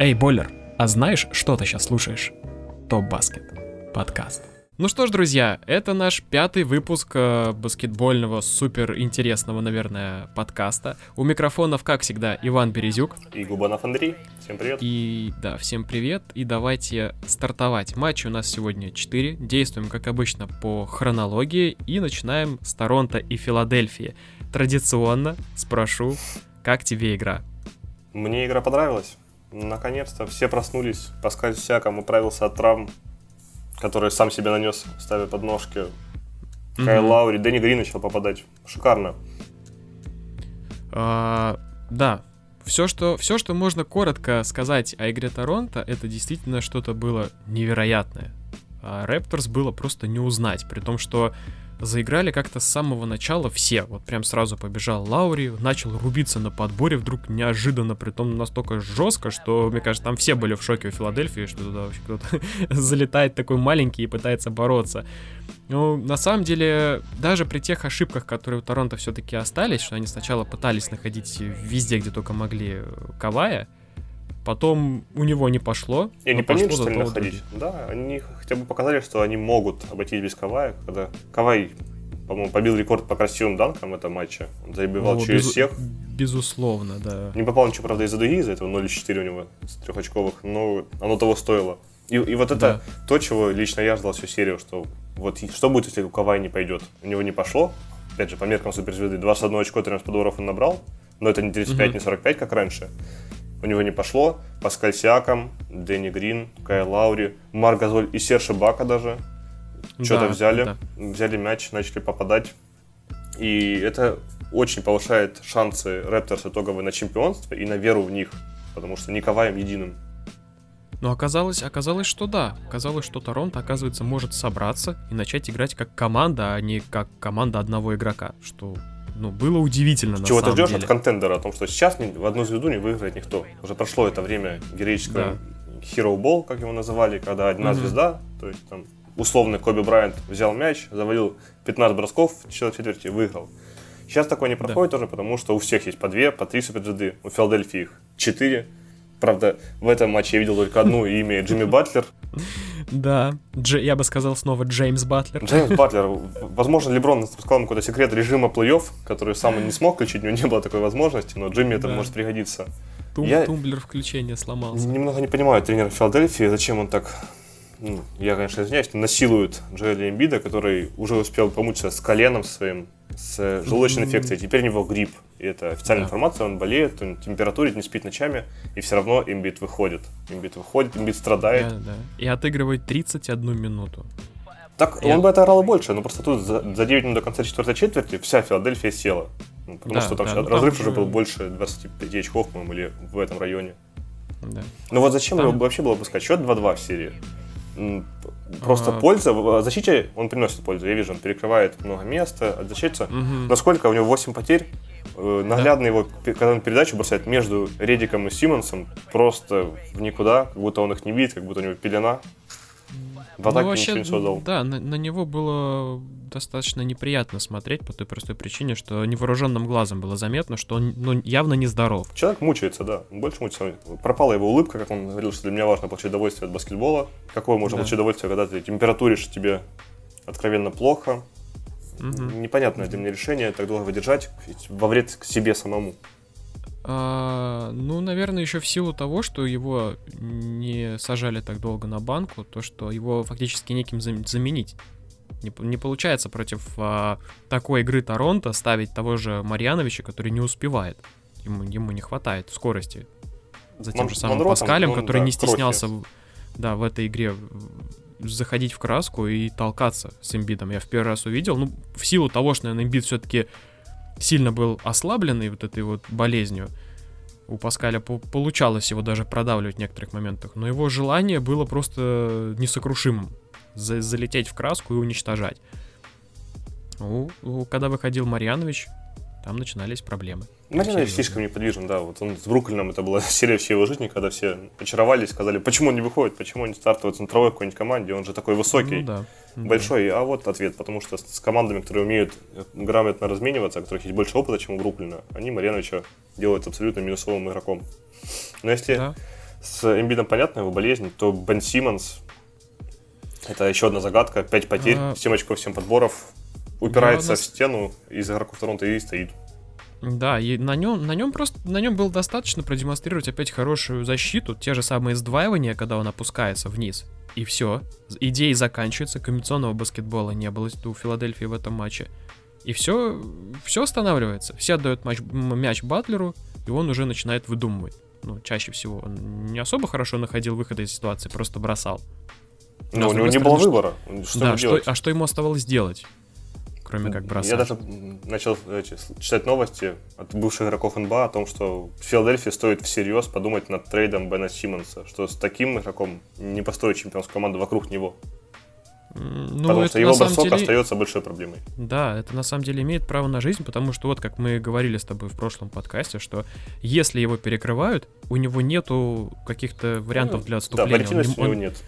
Эй, Бойлер, а знаешь, что ты сейчас слушаешь? Топ Баскет. Подкаст. Ну что ж, друзья, это наш пятый выпуск э, баскетбольного супер интересного, наверное, подкаста. У микрофонов, как всегда, Иван Березюк. И Губанов Андрей. Всем привет. И да, всем привет. И давайте стартовать. Матчи у нас сегодня 4. Действуем, как обычно, по хронологии. И начинаем с Торонто и Филадельфии. Традиционно спрошу, как тебе игра? Мне игра понравилась. Наконец-то все проснулись. Паскаль Сяком управился от травм, которые сам себе нанес, ставя подножки. Mm-hmm. Кайл Лаури, Дэнни Грин начал попадать. Шикарно. А, да, все что, все, что можно коротко сказать о игре Торонто, это действительно что-то было невероятное. А Рэпторс было просто не узнать, при том, что заиграли как-то с самого начала все. Вот прям сразу побежал Лаури, начал рубиться на подборе, вдруг неожиданно, при том настолько жестко, что, мне кажется, там все были в шоке у Филадельфии, что туда вообще кто-то залетает такой маленький и пытается бороться. Ну, на самом деле, даже при тех ошибках, которые у Торонто все-таки остались, что они сначала пытались находить везде, где только могли Кавая, Потом у него не пошло. И они поняли, что находить. Да, они хотя бы показали, что они могут обойтись без Кавая, когда Кавай по-моему, побил рекорд по красивым данкам в этом матче. Он забивал О, через без... всех. Безусловно, да. Не попал ничего, правда, из-за дуги, из-за этого 0,4 у него с трехочковых, но оно того стоило. И, и вот это да. то, чего лично я ждал всю серию, что вот что будет, если у Кавай не пойдет? У него не пошло. Опять же, по меркам суперзвезды 21 очко, 13 подворов он набрал, но это не 35, угу. не 45, как раньше у него не пошло. Паскаль Сиаком, Дэнни Грин, Кай Лаури, Марк Газоль и Серж Бака даже что-то да, взяли, да. взяли мяч, начали попадать. И это очень повышает шансы Рэпторс итоговые на чемпионство и на веру в них, потому что не коваем единым. Но оказалось, оказалось, что да. Оказалось, что Торонто, оказывается, может собраться и начать играть как команда, а не как команда одного игрока, что ну, было удивительно, на Чего ты ждешь от контендера, о том, что сейчас в одну звезду не выиграет никто. Уже прошло это время героического да. Hero Ball, как его называли, когда одна mm-hmm. звезда, то есть там условно Коби Брайант взял мяч, завалил 15 бросков в четверти, выиграл. Сейчас такое не проходит да. тоже, потому что у всех есть по две, по три суперзвезды. У Филадельфии их четыре. Правда, в этом матче я видел только одну имя Джимми Батлер. Да, Дж, я бы сказал снова Джеймс Батлер. Джеймс Батлер. Возможно, Леброн сказал ему какой-то секрет режима плей-офф, который сам не смог включить, у него не было такой возможности, но Джимми это да. может пригодиться. Тум, я тумблер включения сломался. Немного не понимаю тренера Филадельфии, зачем он так ну, я, конечно, извиняюсь, насилует Джоэля Эмбида, который уже успел помучиться с коленом своим, с желудочной инфекцией. Теперь у него грипп. И это официальная да. информация, он болеет, он температурит, не спит ночами, и все равно Эмбит выходит. Эмбит выходит, Эмбит страдает. Да, да. И отыгрывает 31 минуту. Так, Я... он бы это орал больше, но просто тут за, за 9 минут до конца четвертой четверти вся Филадельфия села. Ну, потому да, что там да, разрыв там... уже был больше 25 очков, по-моему, или в этом районе. Да. Ну вот зачем там... его вообще было пускать? Счет 2-2 в серии. Просто ага. польза, в защите он приносит пользу. Я вижу, он перекрывает много места, от защиты. Угу. Насколько у него 8 потерь, э, наглядно да. его, когда он передачу бросает между Редиком и Симмонсом, просто в никуда, как будто он их не видит, как будто у него пелена. В атаке ну, вообще, ничего не создал. Да, на, на него было достаточно неприятно смотреть по той простой причине, что невооруженным глазом было заметно, что он ну, явно нездоров. Человек мучается, да, больше мучается. Пропала его улыбка, как он говорил, что для меня важно получить удовольствие от баскетбола. Какое можно да. получить удовольствие, когда ты температуришь тебе откровенно плохо. Угу. Непонятное для меня решение так долго выдержать во вред к себе самому. А, ну, наверное, еще в силу того, что его не сажали так долго на банку, то, что его фактически неким заменить. Не, не получается против а, такой игры Торонто ставить того же Марьяновича, который не успевает. Ему, ему не хватает скорости. За тем Мон, же самым Монро, Паскалем, он, который да, не стеснялся в, да, в этой игре заходить в краску и толкаться с имбидом. Я в первый раз увидел, ну, в силу того, что, наверное, имбид все-таки сильно был ослабленный вот этой вот болезнью, у Паскаля получалось его даже продавливать в некоторых моментах, но его желание было просто несокрушимым за залететь в краску и уничтожать. У, у, когда выходил Марьянович, там начинались проблемы. Марьянович слишком неподвижен, да. Вот он с Бруклином, это была серия всей его жизни, когда все очаровались, сказали, почему он не выходит, почему он не стартует в центровой какой-нибудь команде, он же такой высокий, ну, да. большой. Да. А вот ответ, потому что с командами, которые умеют грамотно размениваться, у которых есть больше опыта, чем у Бруклина, они Марьяновича делают абсолютно минусовым игроком. Но если да. с Эмбидом понятно, его болезнь, то Бен Симмонс, это еще одна загадка, 5 потерь, а... 7 очков, 7 подборов, упирается нас... в стену из игроков Торонто и стоит. Да, и на нем, на нем просто, на нем было достаточно продемонстрировать опять хорошую защиту, те же самые сдваивания, когда он опускается вниз. И все. Идеи заканчиваются, комбинационного баскетбола не было у Филадельфии в этом матче. И все, все останавливается. Все отдают мяч, мяч Батлеру, и он уже начинает выдумывать. Ну, чаще всего он не особо хорошо находил выходы из ситуации, просто бросал. Но у него не было выбора. Что да, что, а что ему оставалось делать? Кроме как бросать. Я даже начал эти, читать новости от бывших игроков НБА о том, что в Филадельфии стоит всерьез подумать над трейдом Бена Симмонса, что с таким игроком не построить чемпионскую команду вокруг него. Ну, потому что его бросок деле... остается большой проблемой. Да, это на самом деле имеет право на жизнь, потому что вот как мы говорили с тобой в прошлом подкасте, что если его перекрывают, у него нету каких-то вариантов ну, для отступления. Да, он, у него нет.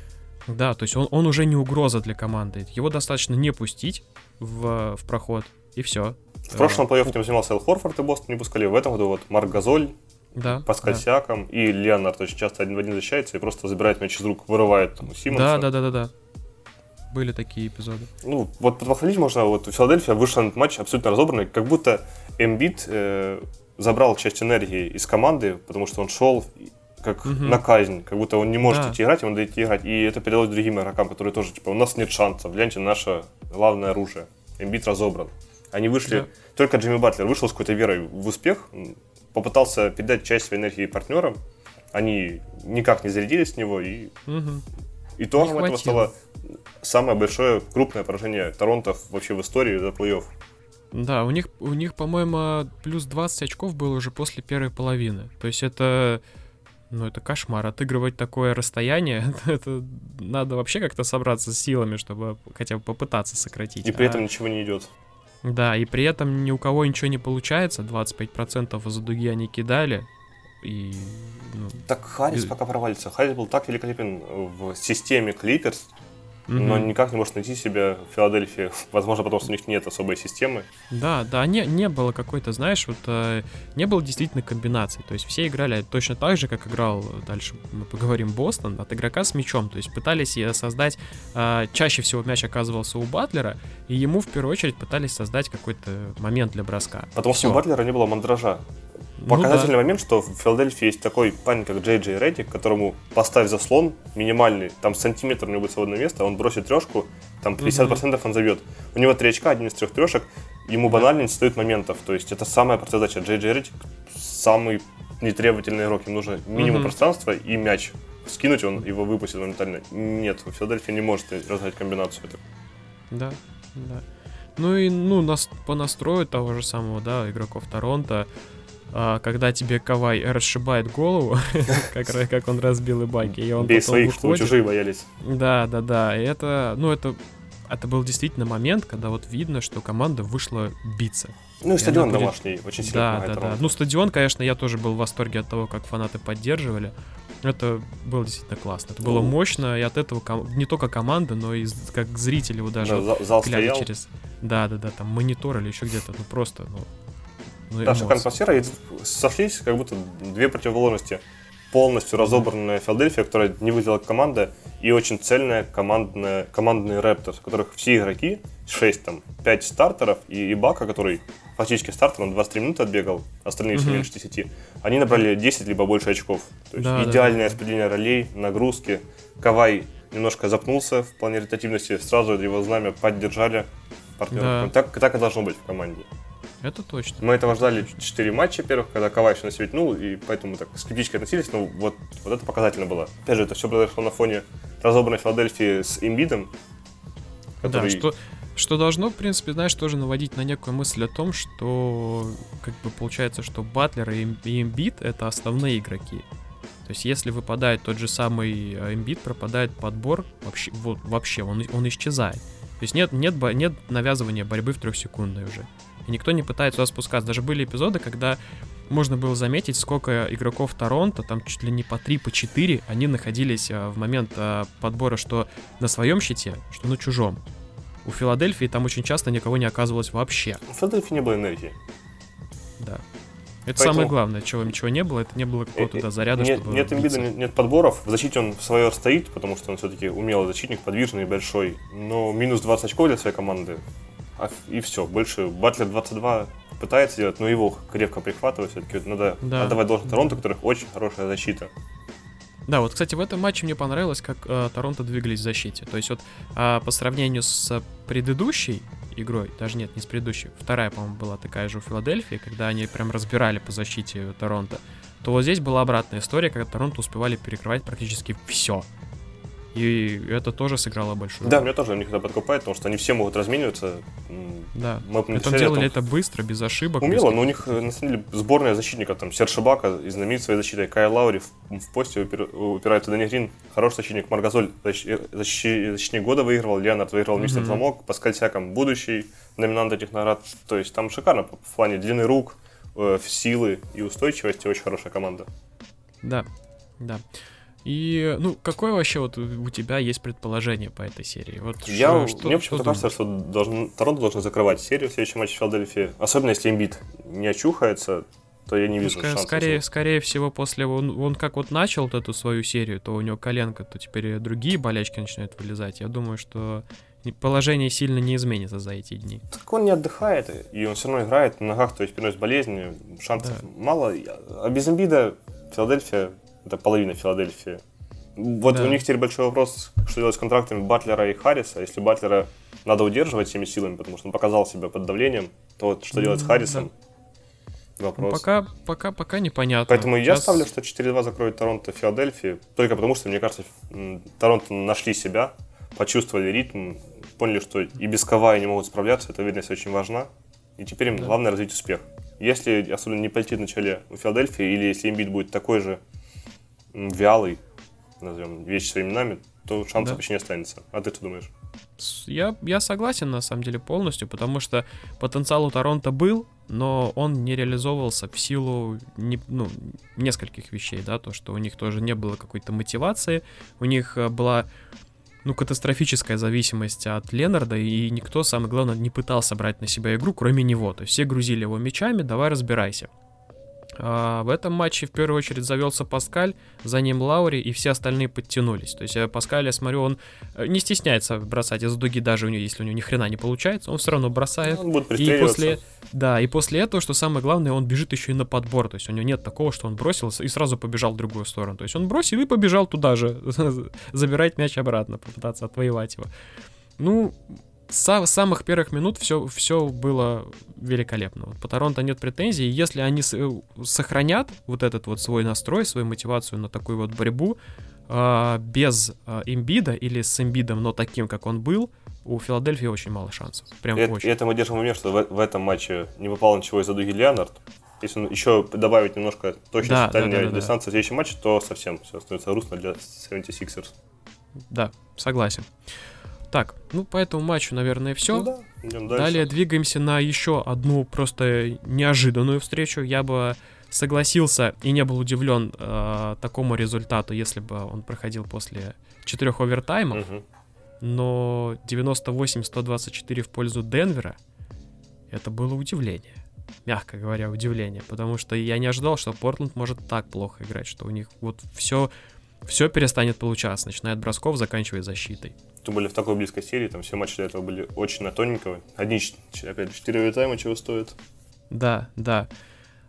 Да, то есть он, он уже не угроза для команды. Его достаточно не пустить в, в проход, и все. В прошлом плей-оффе этим занимался Эл Хорфорд и Бостон не пускали. В этом году вот Марк Газоль, да, Паскаль да. Сиаком и Леонард очень часто один в один защищается и просто забирает мяч из рук, вырывает там, Симмонса. Да, да, да, да, да. Были такие эпизоды. Ну, вот похвалить можно, вот Филадельфия вышла на этот матч абсолютно разобранный, как будто Эмбит э, забрал часть энергии из команды, потому что он шел как угу. на казнь, как будто он не может да. идти играть, ему надо идти играть. И это передалось другим игрокам, которые тоже, типа, у нас нет шансов, гляньте, наше главное оружие. Эмбит разобран. Они вышли, да. только Джимми Батлер вышел с какой-то верой в успех, попытался передать часть своей энергии партнерам, они никак не зарядились с него, и угу. итогом этого стало самое большое крупное поражение Торонто вообще в истории за плей-офф. Да, у них, у них, по-моему, плюс 20 очков было уже после первой половины. То есть это ну, это кошмар. Отыгрывать такое расстояние, это надо вообще как-то собраться с силами, чтобы хотя бы попытаться сократить. И при а... этом ничего не идет. Да, и при этом ни у кого ничего не получается. 25% за дуги они кидали. И, ну, так Харрис и... пока провалится. Харрис был так великолепен в системе Клиперс, mm-hmm. но никак не может найти себя в Филадельфии. Возможно, потому что у них нет особой системы. Да, да, не, не было какой-то, знаешь, вот э, не было действительно комбинаций. То есть все играли точно так же, как играл дальше, мы поговорим, Бостон, от игрока с мячом. То есть пытались создать, э, чаще всего мяч оказывался у Батлера, и ему в первую очередь пытались создать какой-то момент для броска. Потому Всё. что у Батлера не было мандража. Показательный ну, да. момент, что в Филадельфии есть такой парень, как Джей Джей Реддик, которому поставь заслон минимальный, там сантиметр у него будет свободное место, он бросит трешку, там 50% он забьет. У него три очка, один из трех трешек, ему банально не стоит моментов. То есть это самая простая задача. Джей Джей Реддик самый нетребовательный игрок. Ему нужно минимум mm пространства и мяч. Скинуть он его выпустит моментально. Нет, Филадельфия не может разыграть комбинацию. Да, да. Ну и ну, нас по настрою того же самого, да, игроков Торонто когда тебе Кавай расшибает голову, как, как он разбил и баки, и он Бей своих, что чужие боялись. Да, да, да, и это, ну, это, это был действительно момент, когда вот видно, что команда вышла биться. Ну и стадион будет... домашний, очень сильно Да, да, да. Ну, стадион, конечно, я тоже был в восторге от того, как фанаты поддерживали. Это было действительно классно. Это было ну, мощно, и от этого ком... не только команда, но и как зрители его даже да, вот, зал стоял. через. Да, да, да, там монитор или еще где-то. Ну просто, ну, ну, да, шикарная атмосфера. И сошлись как будто две противоположности. Полностью разобранная Филадельфия, которая не выделила команда, и очень цельная командная, командный Рэптор, в которых все игроки, 6 там, 5 стартеров, и Ибака, который фактически стартер, он 23 минуты отбегал, остальные все меньше 10, они набрали 10 либо больше очков. То есть да, идеальное да. распределение ролей, нагрузки. Кавай немножко запнулся в плане ротативности, сразу его знамя поддержали партнеры. Да. Так, так и должно быть в команде. Это точно. Мы этого ждали 4 матча первых, когда Кавай еще на себя тянул, и поэтому так скептически относились, но вот, вот это показательно было. Опять же, это все произошло на фоне разобранной Филадельфии с Имбидом. Который... Да, что, что должно, в принципе, знаешь, тоже наводить на некую мысль о том, что как бы получается, что Батлер и Имбит — это основные игроки. То есть, если выпадает тот же самый Эмбит, пропадает подбор, вообще, вот, вообще он, он исчезает. То есть нет, нет, нет навязывания борьбы в трехсекундной уже. И никто не пытается туда спускаться. Даже были эпизоды, когда можно было заметить, сколько игроков Торонто, там чуть ли не по 3, по 4, они находились а, в момент а, подбора, что на своем щите, что на чужом. У Филадельфии там очень часто никого не оказывалось вообще. У Филадельфии не было энергии. Да. Это Поэтому... самое главное, чего ничего не было, это не было какого-то туда заряда, нет, чтобы... Нет имбида, нет, нет подборов, в защите он в свое стоит, потому что он все-таки умелый защитник, подвижный, большой, но минус 20 очков для своей команды, и все, больше Батлер 22 пытается делать, но его крепко прихватывает, все-таки надо да. отдавать должность Торонто, у которых очень хорошая защита. Да, вот, кстати, в этом матче мне понравилось, как э, Торонто двигались в защите. То есть вот э, по сравнению с предыдущей игрой, даже нет, не с предыдущей, вторая, по-моему, была такая же у Филадельфии, когда они прям разбирали по защите Торонто, то вот здесь была обратная история, когда Торонто успевали перекрывать практически все. И это тоже сыграло большую роль. Да, мне тоже у них это подкупает, потому что они все могут размениваться. Да. Мы Притом делали это быстро, без ошибок. Умело, без... но у них, э, на самом деле, сборная защитников, там, Серж Шибака, знаменит своей защитой, Кай Лаури в, в посте упирается Дани Грин, хороший защитник, Маргазоль защи, защи, защитник года выигрывал, Леонард выиграл mm-hmm. мистер Замок, Паскаль Сяком будущий номинант этих наград. То есть там шикарно в плане длины рук, э, силы и устойчивости, очень хорошая команда. Да, да. И, ну, какое вообще вот у тебя есть предположение по этой серии? Вот Я, что, мне почему-то кажется, что должен, Торонто должен закрывать серию в следующем матче в Филадельфии. Особенно если имбит не очухается, то я не вижу ну, шансов. Скорее, скорее всего, после он, он как вот начал вот эту свою серию, то у него коленка, то теперь другие болячки начинают вылезать. Я думаю, что положение сильно не изменится за эти дни. Так он не отдыхает, и он все равно играет на ногах, то есть переносит болезни, шансов да. мало. А без имбида Филадельфия это половина Филадельфии. Вот да. у них теперь большой вопрос, что делать с контрактами Батлера и Харриса. Если Батлера надо удерживать всеми силами, потому что он показал себя под давлением, то вот что делать с Харрисом? Да. Вопрос. Ну, пока, пока, пока непонятно. Поэтому Сейчас... я ставлю, что 4-2 закроет Торонто Филадельфии, только потому что, мне кажется, Торонто нашли себя, почувствовали ритм, поняли, что и без Кавая не могут справляться, эта уверенность очень важна. И теперь им да. главное развить успех. Если особенно не полетит в начале у Филадельфии, или если имбит будет такой же вялый, назовем вещи своими именами, то шансов да. почти не останется. А ты что думаешь? Я, я согласен, на самом деле, полностью, потому что потенциал у Торонто был, но он не реализовывался в силу не, ну, нескольких вещей, да, то, что у них тоже не было какой-то мотивации, у них э, была ну, катастрофическая зависимость от Ленарда, и никто, самое главное, не пытался брать на себя игру, кроме него. То есть все грузили его мячами, давай разбирайся. А, в этом матче в первую очередь завелся Паскаль, за ним Лаури, и все остальные подтянулись. То есть э, Паскаль, я смотрю, он э, не стесняется бросать из дуги, даже у него, если у него ни хрена не получается, он все равно бросает. Он будет и после, да, и после этого, что самое главное, он бежит еще и на подбор. То есть у него нет такого, что он бросился и сразу побежал в другую сторону. То есть он бросил и побежал туда же, забирать мяч обратно, попытаться отвоевать его. Ну, с самых первых минут все, все было великолепно. Вот по Торонто нет претензий. Если они э, сохранят вот этот вот свой настрой, свою мотивацию на такую вот борьбу, э, без э, имбида или с имбидом, но таким, как он был, у Филадельфии очень мало шансов. Прям и, очень. И это мы держим в уме, что в, в этом матче не попало ничего из-за дуги Леонард. Если еще добавить немножко точности да, дальней да, да, дистанции да. в следующем матче, то совсем все становится грустно для 76ers. Да, согласен. Так, ну по этому матчу, наверное, все. Ну, да, идем дальше. Далее двигаемся на еще одну просто неожиданную встречу. Я бы согласился и не был удивлен э, такому результату, если бы он проходил после четырех овертаймов. Угу. Но 98-124 в пользу Денвера это было удивление. Мягко говоря, удивление. Потому что я не ожидал, что Портленд может так плохо играть, что у них вот все, все перестанет получаться, начиная от бросков, заканчивая защитой. Тем более в такой близкой серии, там все матчи для этого были очень на тоненького. Одни, опять, 4 тайма чего стоят. Да, да.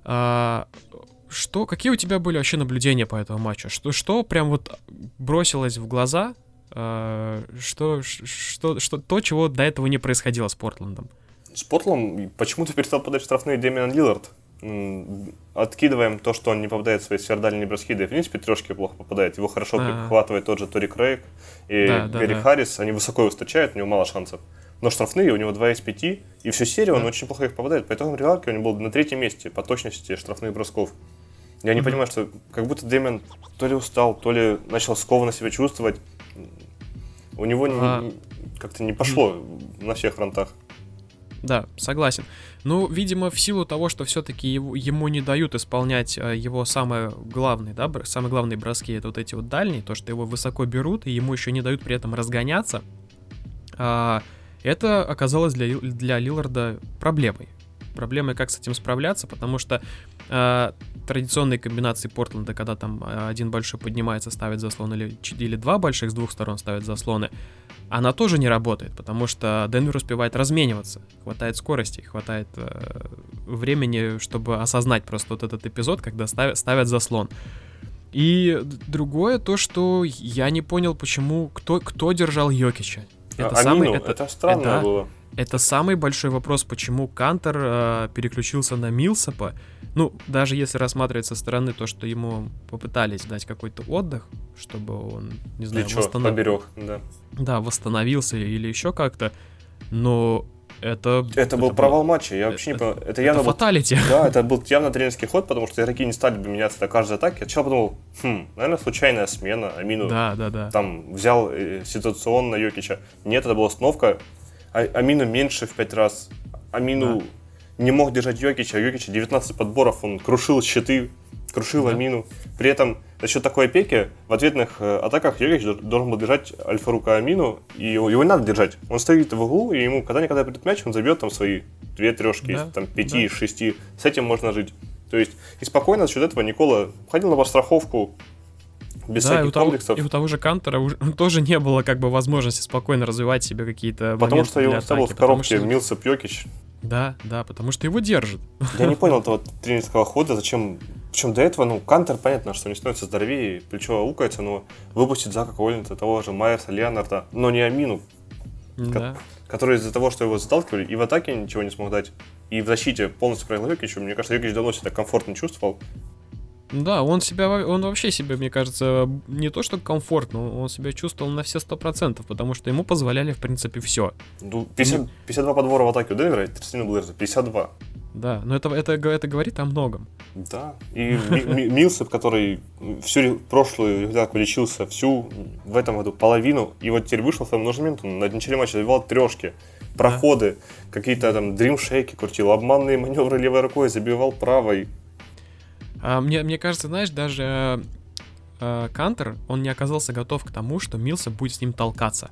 А, что, какие у тебя были вообще наблюдения по этому матчу? Что, что прям вот бросилось в глаза? А, что, что, что, то, чего до этого не происходило с Портландом? С Портландом почему-то перестал подать штрафные Дэмиан Лиллард откидываем то, что он не попадает в свои сверхдальние броски, да и в принципе трешки плохо попадает. Его хорошо а прихватывает тот же Тори Крейг и да, Гэри да, Харрис. Они высоко встречают, у него мало шансов. Но штрафные у него 2 из 5, и всю серию да. он очень плохо их попадает. По итогам ревалки у него был на третьем месте по точности штрафных бросков. Я не mm-hmm. понимаю, что как будто Дэмиан то ли устал, то ли начал скованно себя чувствовать. У него а... не, как-то не пошло mm-hmm. на всех фронтах. Да, согласен. Ну, видимо, в силу того, что все-таки ему не дают исполнять э, его самое главное, да, самые главные броски, это вот эти вот дальние, то, что его высоко берут, и ему еще не дают при этом разгоняться, а, это оказалось для, для Лиларда проблемой. Проблема, как с этим справляться, потому что э, традиционные комбинации Портленда, когда там э, один большой поднимается, ставит заслон, или, или два больших с двух сторон ставят заслоны, она тоже не работает, потому что Денвер успевает размениваться, хватает скорости, хватает э, времени, чтобы осознать просто вот этот эпизод, когда ставят, ставят заслон. И другое то, что я не понял, почему кто кто держал Йокича. Это а, самый Амину, это, это странно это, было. Это самый большой вопрос, почему Кантер э, переключился на Милсапа. Ну, даже если рассматривать со стороны то, что ему попытались дать какой-то отдых, чтобы он, не знаю, восстанов... поберег, да. Да, восстановился или еще как-то. Но это... Это был это провал был, матча, я вообще это, не понял. Это, явно это фаталити. Был, да, это был явно тренерский ход, потому что игроки не стали бы меняться на каждой атаке. Я сначала подумал, хм, наверное, случайная смена, Амину да, да, да. там взял э, ситуационно Йокича. Нет, это была установка. А, Амину меньше в пять раз. Амину да. не мог держать Йокича, а Йокича 19 подборов, он крушил щиты, крушил да. Амину. При этом за счет такой опеки в ответных э, атаках Йокич должен был держать Альфарука Амину, и его, его не надо держать. Он стоит в углу, и ему когда-никогда придет мяч, он забьет там свои две трешки, да. там пяти, да. шести. С этим можно жить. То есть, и спокойно за счет этого Никола ходил на подстраховку, без да, всяких и у того, комплексов. И у того же Кантера тоже не было как бы возможности спокойно развивать себе какие-то Потому что его оставил в коробке что... Милса Пьокич. Да, да, потому что его держит. Я не понял этого тренерского хода, зачем... Причем до этого, ну, Кантер, понятно, что не становится здоровее, плечо аукается, но выпустить Зака Коллинса, того же Майерса, Леонарда, но не Амину, да. который из-за того, что его заталкивали, и в атаке ничего не смог дать, и в защите полностью проиграл Йокичу. Мне кажется, Йокич давно себя комфортно чувствовал. Да, он себя, он вообще себя, мне кажется, не то что комфортно, он себя чувствовал на все сто процентов, потому что ему позволяли, в принципе, все. Ну, 50, 52 подбора в атаке у Денвера, 31 Блэйрса, 52. Да, но это, это, это говорит о многом. Да, и Милсеп, который всю прошлую регулярку лечился, всю в этом году половину, и вот теперь вышел в своем он на начале матча забивал трешки, проходы, да. какие-то там дримшейки крутил, обманные маневры левой рукой, забивал правой, а, мне, мне кажется, знаешь, даже э, Кантер, он не оказался готов к тому, что Милса будет с ним толкаться.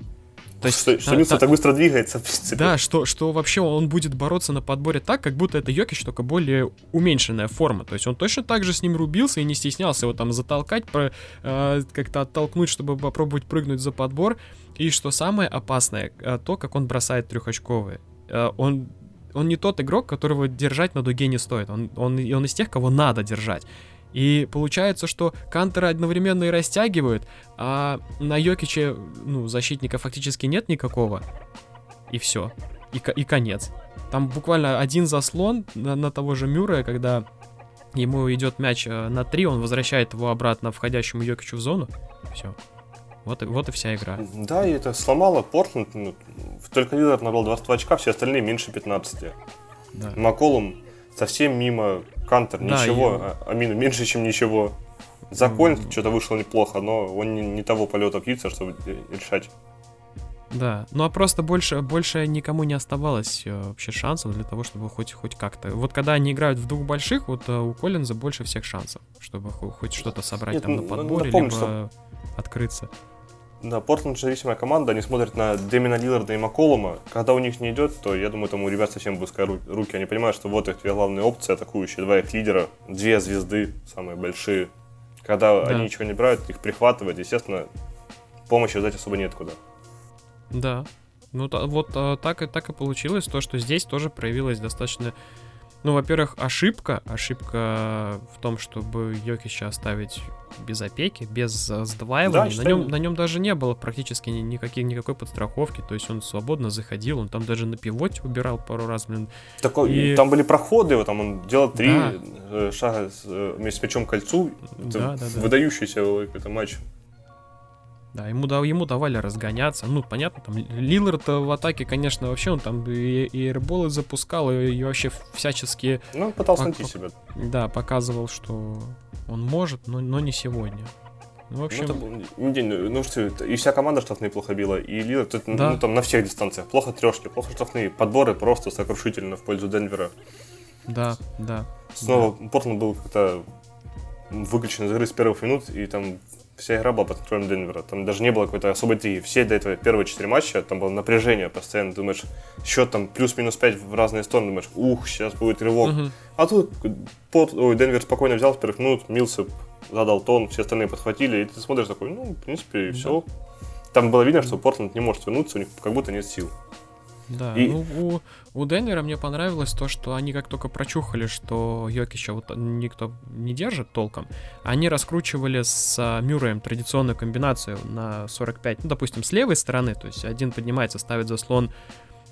То есть, что, что Милса та, так быстро двигается, в принципе. Да, что, что вообще он будет бороться на подборе так, как будто это Йокич, только более уменьшенная форма. То есть он точно так же с ним рубился и не стеснялся его там затолкать, про, э, как-то оттолкнуть, чтобы попробовать прыгнуть за подбор. И что самое опасное, э, то, как он бросает трехочковые. Он он не тот игрок, которого держать на дуге не стоит. Он, он, он из тех, кого надо держать. И получается, что Кантера одновременно и растягивают, а на Йокиче, ну, защитника фактически нет никакого. И все. И, и конец. Там буквально один заслон на, на того же Мюррея, когда ему идет мяч э, на 3, он возвращает его обратно входящему Йокичу в зону. Все. Вот и, вот и вся игра. Да, и это сломало Портленд. Ну, только Лилард набрал 22 очка, все остальные меньше 15. Да. Маколум совсем мимо, Кантер да, ничего, и... а Амину меньше, чем ничего. Закон mm. что-то вышло неплохо, но он не, не того полета птица, чтобы решать. Да, ну а просто больше, больше никому не оставалось э, вообще шансов для того, чтобы хоть, хоть как-то. Вот когда они играют в двух больших, вот э, у Коллинза больше всех шансов, чтобы хоть что-то собрать Нет, там на подборе, напомню, либо что... открыться. Да, Портленд независимая команда, они смотрят на Демина Лиларда и Маколума. Когда у них не идет, то я думаю, там у ребят совсем близко руки. Они понимают, что вот их две главные опции атакующие, два их лидера, две звезды, самые большие. Когда да. они ничего не брают, их прихватывать, естественно, помощи ждать особо нет куда. Да. Ну, вот а, так, и, так и получилось, то, что здесь тоже проявилось достаточно ну, во-первых, ошибка. Ошибка в том, чтобы Йокича оставить без опеки, без сдваивания. Да, на, нем, на нем даже не было практически никаких, никакой подстраховки. То есть он свободно заходил, он там даже на пивоте убирал пару раз, блин. Такой, и... Там были проходы, там он делал три да. Э, шага с, э, с мячом к кольцу. Это да, да, да. выдающийся это матч. Да, ему, да, ему давали разгоняться. Ну, понятно, там Лилард в атаке, конечно, вообще он там и, и эрболы запускал, и, и вообще всячески... Ну, пытался найти себя. Да, показывал, что он может, но, но не сегодня. Ну, в общем... Ну, это, ну, ну что, и вся команда штрафные плохо била, и Лилард это, да. ну, там на всех дистанциях. Плохо трешки, плохо штрафные, подборы просто сокрушительно в пользу Денвера. Да, да. Снова да. Портленд был как-то выключен из игры с первых минут, и там вся игра была под контролем Денвера. Там даже не было какой-то особой интриги. Все до этого первые четыре матча, там было напряжение постоянно. Думаешь, счет там плюс-минус 5 в разные стороны. Думаешь, ух, сейчас будет рывок. Угу. А тут под, ой, Денвер спокойно взял с первых минут, Милсеп задал тон, все остальные подхватили. И ты смотришь такой, ну, в принципе, и все. Там было видно, что Портленд не может вернуться, у них как будто нет сил. Да, и... ну у, у Денвера мне понравилось то, что они как только прочухали, что Йокича вот никто не держит толком, они раскручивали с а, Мюрреем традиционную комбинацию на 45, ну, допустим, с левой стороны, то есть один поднимается, ставит заслон,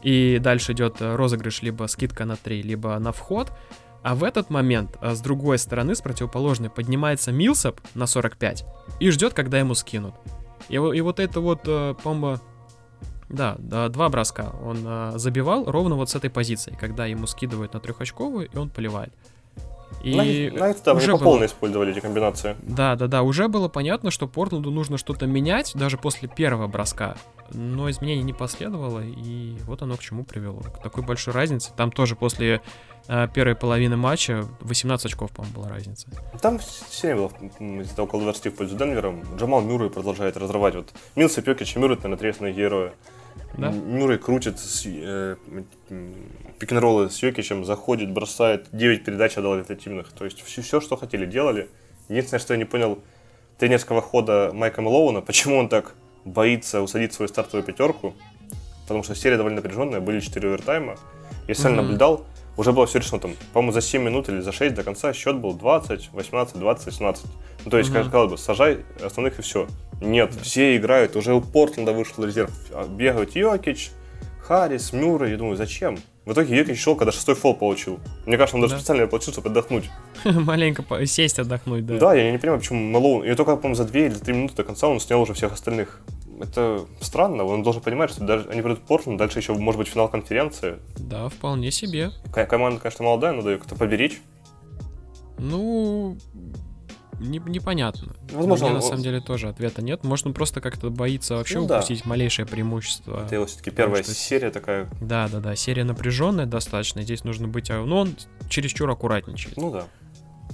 и дальше идет розыгрыш либо скидка на 3, либо на вход, а в этот момент а с другой стороны, с противоположной, поднимается Милсап на 45 и ждет, когда ему скинут. И, и вот это вот, э, по-моему, да, два броска. Он а, забивал ровно вот с этой позиции, когда ему скидывают на трехочковую, и он поливает. И на, на это, да, уже по полной использовали эти комбинации. Да, да, да, уже было понятно, что Портленду нужно что-то менять, даже после первого броска. Но изменений не последовало, и вот оно к чему привело. К такой большой разнице. Там тоже после э, первой половины матча 18 очков, по-моему, была разница. Там все было где-то около 20 в пользу Денвером. Джамал Мюррей продолжает разрывать. Вот Милса Пёкич и Мюррей, наверное, три основных героя. Да? Мюррей крутит с, э, пик-н-роллы с Йокичем, заходит, бросает, 9 передач отдал результативных. То есть все, все, что хотели, делали. Единственное, что я не понял, тренерского хода Майка Мэлоуна, почему он так боится усадить свою стартовую пятерку, потому что серия довольно напряженная, были 4 овертайма. Я сам mm-hmm. наблюдал, уже было все решено там, по-моему, за 7 минут или за 6 до конца счет был 20, 18, 20, 18. Ну, то есть, mm-hmm. казалось бы, сажай основных и все. Нет, да. все играют, уже у Портленда вышел резерв. А, бегают Йокич, Харрис, Мюррей. Я думаю, зачем? В итоге Йокич шел, когда шестой фол получил. Мне кажется, он даже да. специально получил, чтобы отдохнуть. Маленько сесть, отдохнуть, да. Да, я не понимаю, почему Мэлоун. И только, по-моему, за 2 или 3 минуты до конца он снял уже всех остальных. Это странно, он должен понимать, что даже они придут Портленд, дальше еще может быть финал конференции. Да, вполне себе. Команда, конечно, молодая, надо ее как-то поберечь. Ну, не, непонятно. Возможно, Мне, он... на самом деле тоже ответа нет. Может, он просто как-то боится вообще ну, упустить да. малейшее преимущество. Это его все-таки первая что... серия такая. Да, да, да. Серия напряженная достаточно. Здесь нужно быть. А, ну, он чересчур аккуратничает. Ну да.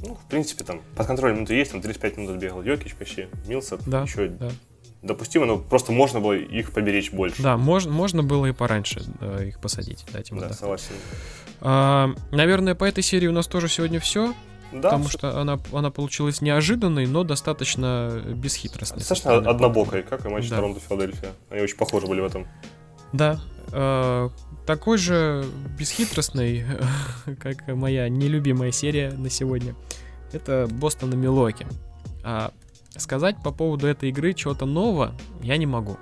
Ну, в принципе, там под контролем минуты есть, там 35 минут бегал Йокич почти, Милсап, да, еще да. Допустимо, но просто можно было их поберечь больше. Да, можно, можно было и пораньше да, их посадить. Дать им да, согласен. А, наверное, по этой серии у нас тоже сегодня все. Да, потому что она, она получилась неожиданной, но достаточно бесхитростной. Достаточно однобокой, как и матч да. Торонто-Филадельфия. Они очень похожи были в этом. Да. Э, такой же бесхитростный, как моя нелюбимая серия на сегодня. Это Бостон и Милоки. А сказать по поводу этой игры чего-то нового я не могу.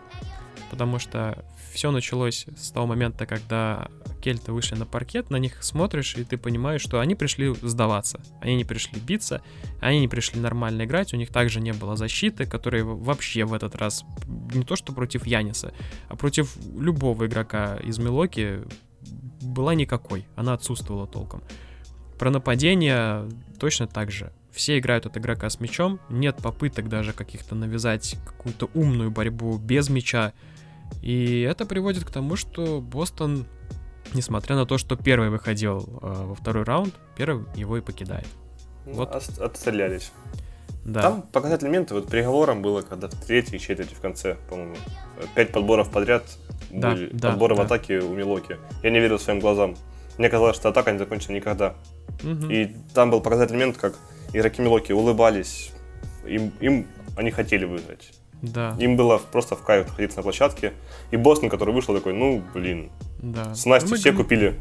Потому что все началось с того момента, когда кельты вышли на паркет, на них смотришь, и ты понимаешь, что они пришли сдаваться. Они не пришли биться, они не пришли нормально играть, у них также не было защиты, которая вообще в этот раз не то что против Яниса, а против любого игрока из Милоки была никакой, она отсутствовала толком. Про нападение точно так же. Все играют от игрока с мячом, нет попыток даже каких-то навязать какую-то умную борьбу без мяча. И это приводит к тому, что Бостон, несмотря на то, что первый выходил э, во второй раунд, первый его и покидает. Ну, вот. Отстрелялись. Да. Там показательный момент, вот переговором было, когда в третьей четверти в конце, по-моему, пять подборов подряд да, были, да, подборы да. в атаке у Милоки. Я не верил своим глазам. Мне казалось, что атака не закончится никогда. Угу. И там был показательный момент, как игроки Милоки улыбались, им, им они хотели выиграть. Да. Им было просто в кайф находиться на площадке. И Бостон, который вышел, такой, ну, блин. Да. Снасти мы... все купили.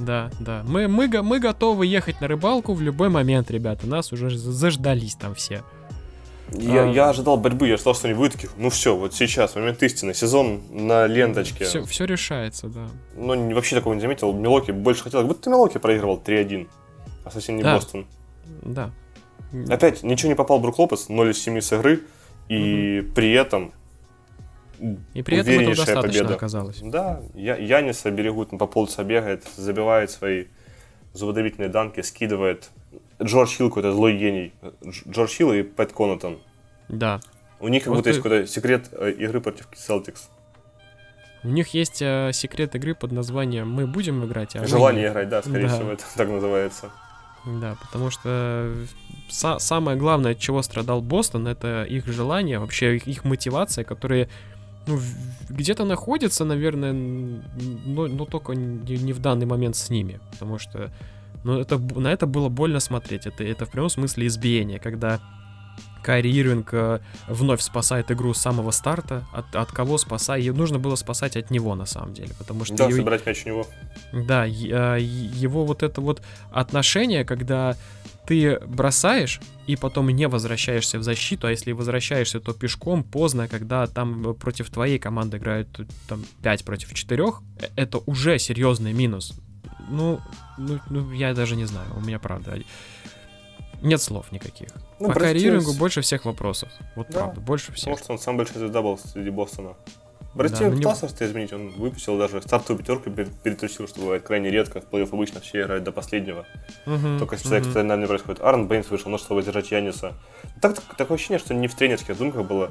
Да, да. Мы, мы, мы готовы ехать на рыбалку в любой момент, ребята. Нас уже заждались там все. Я, а... я ожидал борьбы, я ждал, что они выйдут таких, ну все, вот сейчас, момент истины, сезон на ленточке. Все, все решается, да. Но вообще такого не заметил. Милоки больше хотел, как будто Милоки проигрывал 3-1, а совсем не да. Бостон. Да. Опять, ничего не попал Брук Лопес, 0 из 7 с игры. И угу. при этом и при этом этого достаточно победа. оказалось. Да, я, Яниса берегут, по полца бегает, забивает свои зубодробительные данки, скидывает. Джордж Хилл какой-то злой гений. Джордж Хилл и Пэт Конатон. Да. У них как вот будто ты... есть какой-то секрет э, игры против Celtics. У них есть э, секрет игры под названием «Мы будем играть», а Желание мы... играть, да, скорее да. всего, это так называется. Да, потому что са- самое главное, от чего страдал Бостон, это их желание, вообще их, их мотивация, которые ну, где-то находится, наверное, но, но только не, не в данный момент с ними, потому что ну, это, на это было больно смотреть. Это, это в прямом смысле избиение, когда Кайри Ирвинг э, вновь спасает игру с самого старта. От, от кого спасать? Ее нужно было спасать от него, на самом деле. Потому что да, ее... собирать мяч у него. Да, э, его вот это вот отношение, когда ты бросаешь и потом не возвращаешься в защиту, а если возвращаешься, то пешком поздно, когда там против твоей команды играют там 5 против 4, э, это уже серьезный минус. Ну, ну, ну, я даже не знаю, у меня правда нет слов никаких. Ну, По карьерингу больше всех вопросов. Вот да, правда, больше всех. Потому что он сам большой звезда был среди Бостона. Братьев да, пытался что изменить, он выпустил даже стартовую пятерку, перетрусил, что бывает крайне редко. В плей обычно все играют до последнего. Uh-huh, Только если uh-huh. экстраординарно не происходит. Аарон Бейнс вышел, ну, чтобы держать Яниса. Так, так, такое ощущение, что не в тренерских думках было,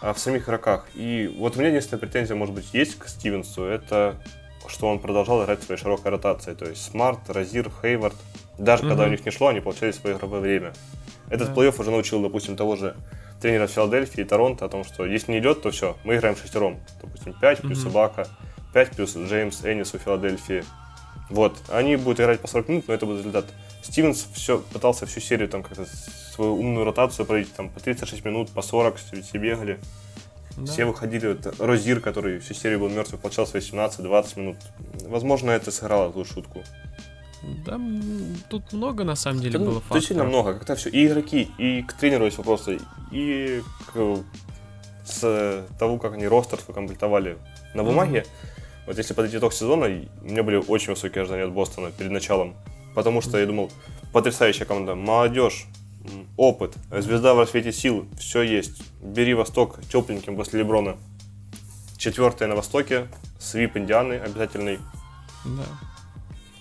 а в самих игроках. И вот у меня единственная претензия, может быть, есть к Стивенсу, это что он продолжал играть своей широкой ротацией. То есть Смарт, Розье, Хэйворд. Даже угу. когда у них не шло, они получали свое игровое время. Этот да. плей-офф уже научил, допустим, того же тренера Филадельфии и Торонто о том, что если не идет, то все, мы играем шестером. Допустим, 5 плюс угу. Ибака, 5 плюс Джеймс Эннис у Филадельфии. Вот, они будут играть по 40 минут, но это будет результат. Стивенс все, пытался всю серию там как-то свою умную ротацию пройти, там по 36 минут, по 40 все бегали. Да. Все выходили, вот, Розир, который всю серию был мертвый, получал 18-20 минут. Возможно, это сыграло злую шутку. Да, тут много на самом деле было факторов. Действительно много. Как-то все. И игроки, и к тренеру есть вопросы, и к, с того, как они ростер комплектовали на бумаге. Mm-hmm. Вот если подойти итог сезона, у меня были очень высокие ожидания от Бостона перед началом. Потому что я думал, потрясающая команда, молодежь, опыт, звезда в рассвете сил, все есть. Бери Восток тепленьким после Леброна. Четвертое на Востоке, свип Индианы обязательный. Да.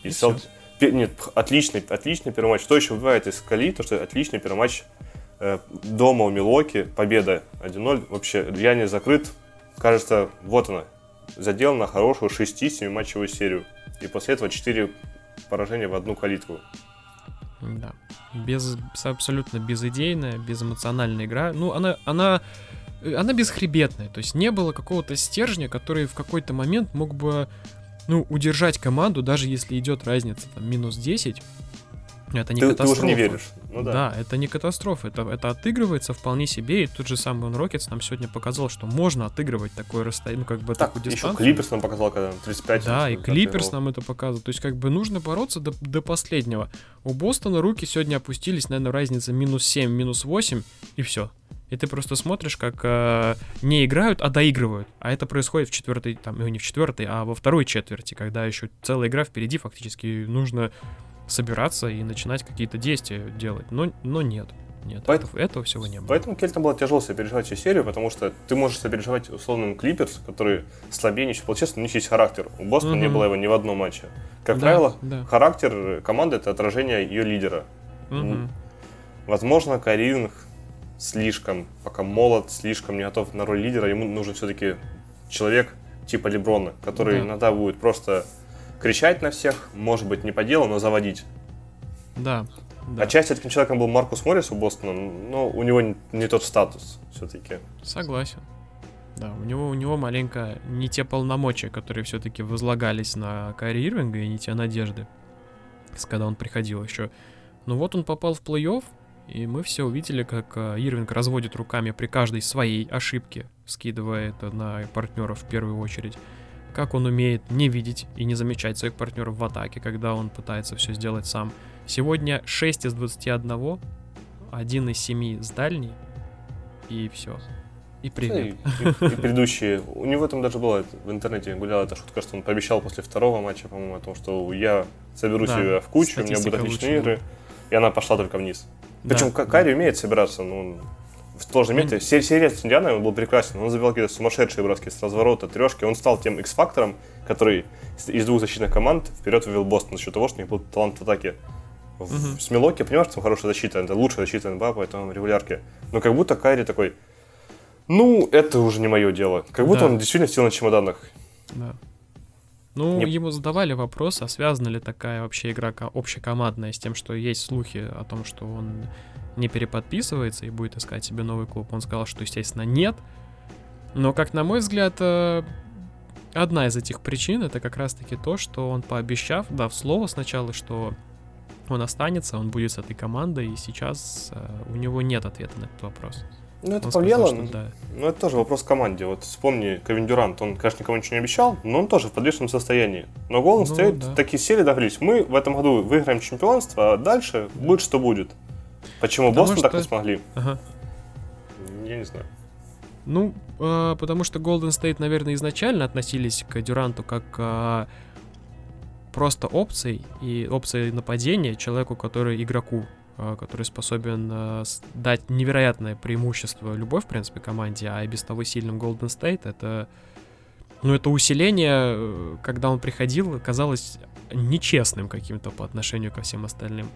И, и Сел... Нет, отличный, отличный первый матч. Что еще выбивает из Кали, то что отличный первый матч э, дома у Милоки, победа 1-0. Вообще, я не закрыт. Кажется, вот она, задел на хорошую 6-7 матчевую серию. И после этого 4 поражения в одну калитку. Да. Без, абсолютно безыдейная, безэмоциональная игра. Ну, она, она, она бесхребетная. То есть не было какого-то стержня, который в какой-то момент мог бы ну, удержать команду, даже если идет разница там минус 10, это не ты, катастрофа. Ты уже не веришь. Ну, да. да, это не катастрофа, это, это отыгрывается вполне себе, и тот же самый Рокетс нам сегодня показал, что можно отыгрывать такое расстояние, ну как бы так, такую дистанцию. Еще Клиперс нам показал, когда 35. Да, и Клиперс нам это показывал, то есть как бы нужно бороться до, до последнего. У Бостона руки сегодня опустились, наверное, разница минус 7, минус 8, и все. И ты просто смотришь, как э, не играют, а доигрывают. А это происходит в четвертой, там, ну, не в четвертой, а во второй четверти, когда еще целая игра впереди, фактически нужно собираться и начинать какие-то действия делать. Но, но нет. Нет, поэтому, этого, этого всего не было. Поэтому Кельтам было тяжело сопереживать всю серию, потому что ты можешь сопереживать условным Клиперс, который слабее, ничего. Получается, у них есть характер. У Бостона угу. не было его ни в одном матче. Как да, правило, да. характер команды это отражение ее лидера. Угу. Возможно, Каринг слишком, пока молод, слишком не готов на роль лидера. Ему нужен все-таки человек типа Леброна, который да. иногда будет просто кричать на всех, может быть, не по делу, но заводить. Да. да. Отчасти таким человеком был Маркус Моррис у Бостона, но у него не, не тот статус все-таки. Согласен. Да, у него, у него маленько не те полномочия, которые все-таки возлагались на Кайри Ирвинга и не те надежды, когда он приходил еще. Ну вот он попал в плей-офф, и мы все увидели, как э, Ирвинг разводит руками при каждой своей ошибке, скидывая это на партнеров в первую очередь как он умеет не видеть и не замечать своих партнеров в атаке, когда он пытается все сделать сам. Сегодня 6 из 21, 1 из 7 с дальней, и все. И привет. И, и, и предыдущие. У него там даже было в интернете гуляла эта шутка, что он пообещал после второго матча, по-моему, о том, что я соберу да, себя в кучу, у меня будут отличные игры. И она пошла только вниз. Причем да, Карри да. умеет собираться, ну, в сложном моменте. Mm. Серия с Индианой он был прекрасен. Он забивал какие-то сумасшедшие броски с разворота, трешки. Он стал тем X-фактором, который из двух защитных команд вперед вывел Бостон за счет того, что у них был талант в атаке. В, mm-hmm. С Милоки, понимаешь, что хорошая защита, это лучшая защита НБА, поэтому регулярки. Но как будто Кайри такой, ну, это уже не мое дело. Как будто да. он действительно сидел на чемоданах. Да. Ну, Не- ему задавали вопрос, а связана ли такая вообще игра ко- общекомандная с тем, что есть слухи о том, что он не переподписывается и будет искать себе новый клуб. Он сказал, что, естественно, нет. Но, как на мой взгляд, э, одна из этих причин это как раз-таки то, что он пообещав, дав слово сначала, что он останется, он будет с этой командой, и сейчас э, у него нет ответа на этот вопрос. Ну, это Он повлияло. сказал, что да. Ну, это тоже вопрос команде. Вот вспомни Кевин Дюрант, он, конечно, никому ничего не обещал, но он тоже в подвешенном состоянии. Но Голден Ну, Стейт да. такие сели, договорились, мы в этом году выиграем чемпионство, а дальше будет что будет. Почему Потому Бостон так что- не смогли? Ага. Я не знаю. Ну, э, потому что Golden State, наверное, изначально относились к Дюранту как к просто опцией и опцией нападения человеку, который игроку, э, который способен э, дать невероятное преимущество любой, в принципе, команде, а и без того сильным Golden State это ну, это усиление, э, когда он приходил, казалось нечестным каким-то по отношению ко всем остальным.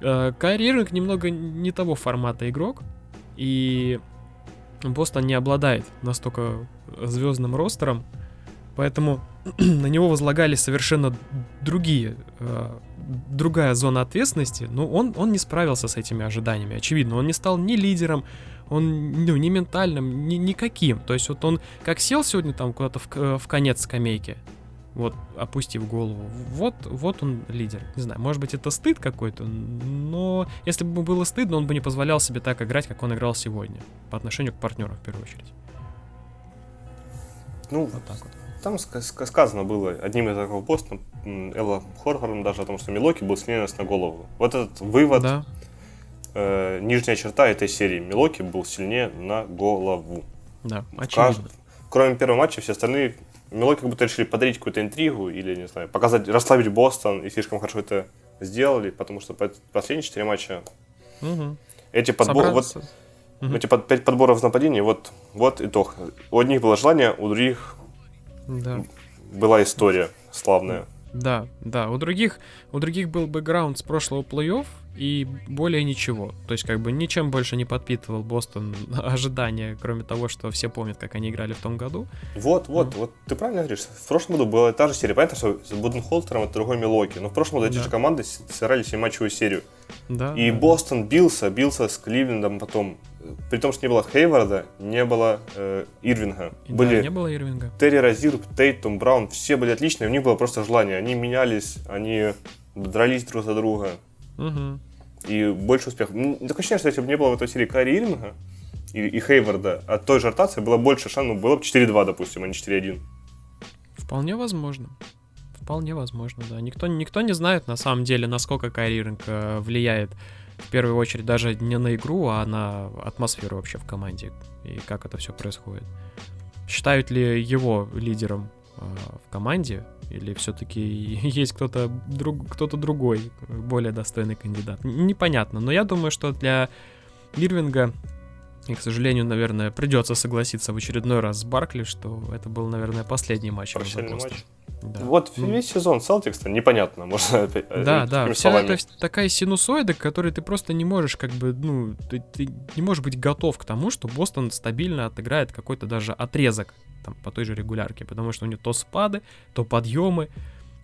Э, Кайри Ирвинг немного не того формата игрок, и Бостон не обладает настолько звездным ростером, поэтому на него возлагали совершенно другие, э, другая зона ответственности, но он, он не справился с этими ожиданиями, очевидно. Он не стал ни лидером, он ну, не ментальным, ни, никаким. То есть вот он как сел сегодня там куда-то в, к- в конец скамейки, вот, опустив голову, вот, вот он лидер. Не знаю, может быть, это стыд какой-то, но если бы было стыдно, он бы не позволял себе так играть, как он играл сегодня, по отношению к партнерам, в первую очередь. Ну, Вот так вот. там ска- ска- сказано было одним из Бостона, м, Элла Хорхорн даже о том, что Милоки был сильнее на голову. Вот этот вывод, Да, э, нижняя черта этой серии. Милоки был сильнее на голову. да, очевидно. кажд- Кроме первого матча, все остальные Милоки как будто решили подарить какую-то интригу или, не знаю, показать, расслабить Бостон и слишком хорошо это сделали, потому что по- последние четыре матча Мгм. эти подборы, вот Мгм. эти под- пять подборов в нападении, вот, вот итог. У одних было желание, у других Да. была история славная. Да, да. У других, у других был бэкграунд с прошлого плей-офф и более ничего. То есть как бы ничем больше не подпитывал Бостон ожидания, кроме того, что все помнят, как они играли в том году. Вот, вот, Мгм. вот ты правильно говоришь. В прошлом году была та же серия. Понятно, что с Буденхолтером это другой Милоки. Но в прошлом году эти Да. же команды сыграли семиматчевую серию. Да. И да. Бостон бился, бился с Кливлендом потом. При том, что не было Хейварда, не было э, Ирвинга. И да, были не было Ирвинга. Терри Розир, Тейтум, Браун, все были отличные, у них было просто желание. Они менялись, они дрались друг за друга. Мгм. И больше успехов. М, Такое ощущение, что если бы не было в этой серии Кари Ирвинга и, и Хейварда от той же ротации, было больше шансов, ну, было бы 4-2, допустим, а не 4-1. Вполне возможно. Вполне возможно, да. Никто, никто не знает на самом деле, насколько Кайри Ирвинг э, влияет в первую очередь даже не на игру, а на атмосферу вообще в команде и как это все происходит. Считают ли его лидером э, в команде или все-таки есть кто-то друг, кто-то другой, более достойный кандидат? Непонятно, но я думаю, что для Ирвинга и, к сожалению, наверное, придется согласиться в очередной раз с Баркли, что это был, наверное, последний матч. Бостон. матч. Да. Вот Ну, весь сезон Селтикса непонятно, можно опять, э, Да, да, вся вс- такая синусоида, к которой ты просто не можешь, как бы, ну, ты, ты не можешь быть готов к тому, что Бостон стабильно отыграет какой-то даже отрезок там, по той же регулярке, потому что у него то спады, то подъемы,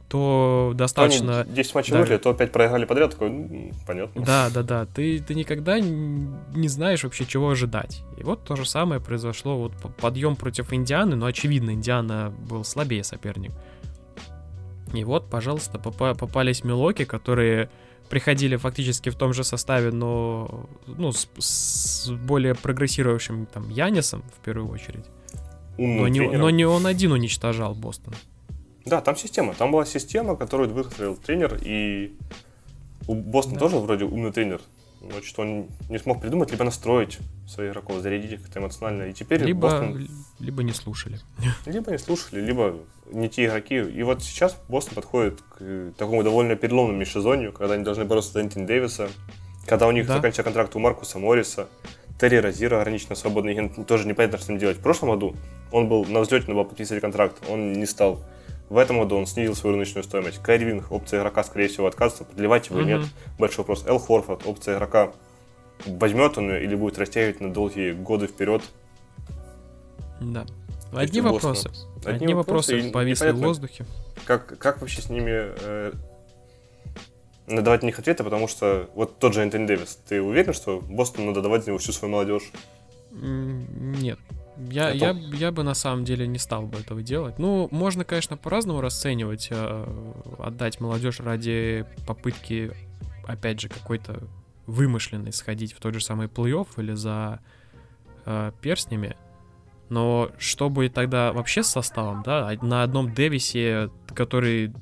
то То они достаточно... 10 матчей да. выиграли, то опять проиграли подряд, такой, ну, понятно. Да, да, да, ты, ты никогда не знаешь вообще, чего ожидать. И вот то же самое произошло, вот подъем против Индианы, но очевидно, Индиана был слабее соперник. И вот, пожалуйста, попа- попались Милоки, которые приходили фактически в том же составе, но ну, с, с более прогрессировавшим там Янисом в первую очередь. Умным Но не, тренером. но не он один уничтожал Бостон. Да, там система. Там была система, которую выстроил тренер, и у Бостона Да. тоже вроде умный тренер. Но что он не смог придумать, либо настроить своих игроков, зарядить их как-то эмоционально. И теперь Либо, Бостон либо не слушали. либо не слушали, либо не те игроки. И вот сейчас Бостон подходит к такому довольно переломному межсезонью, когда они должны бороться за Энтони Дэвиса, когда у них Да. заканчивается контракт у Маркуса Морриса, Терри Розира ограниченно свободный агент, тоже непонятно, что с ним делать. В прошлом году он был на взлете, надо было подписывать контракт, он не стал. В этом году он снизил свою рыночную стоимость. Кайри Винг, опция игрока, скорее всего, откажется, продлевать его Мгм. нет. Большой вопрос. Эл Хорфорд, опция игрока, возьмет он ее или будет растягивать на долгие годы вперед. Да. Одни вопросы. Одни Одни, вопросы, повисли в воздухе. как, как вообще с ними э, давать на них ответы, потому что вот тот же Энтони Дэвис, ты уверен, что Бостон надо давать на него всю свою молодежь? Нет. Я, я, я бы на самом деле не стал бы этого делать. Ну, можно, конечно, по-разному расценивать, э, отдать молодежь ради попытки, опять же, какой-то вымышленной сходить в тот же самый плей-офф или за э, перстнями. Но что будет тогда вообще с составом, да? На одном Дэвисе, который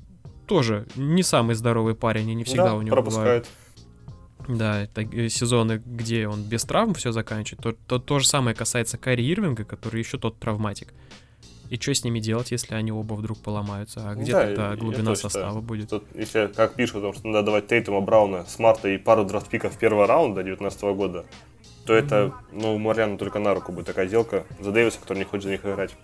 тоже не самый здоровый парень, и не всегда да, у него пропускает. бывают да, это сезоны, где он без травм все заканчивает, то, то, то же самое касается Кари Ирвинга, который еще тот травматик. И что с ними делать, если они оба вдруг поломаются? А где Да, тогда глубина состава считаю. будет? Тут, если, как пишут, что надо давать Тейтума, Брауна, Смарта и пару драфтпиков первого раунда 2019 года, то это, ну, Мариану только на руку будет такая сделка за Дэвиса, который не хочет за них играть.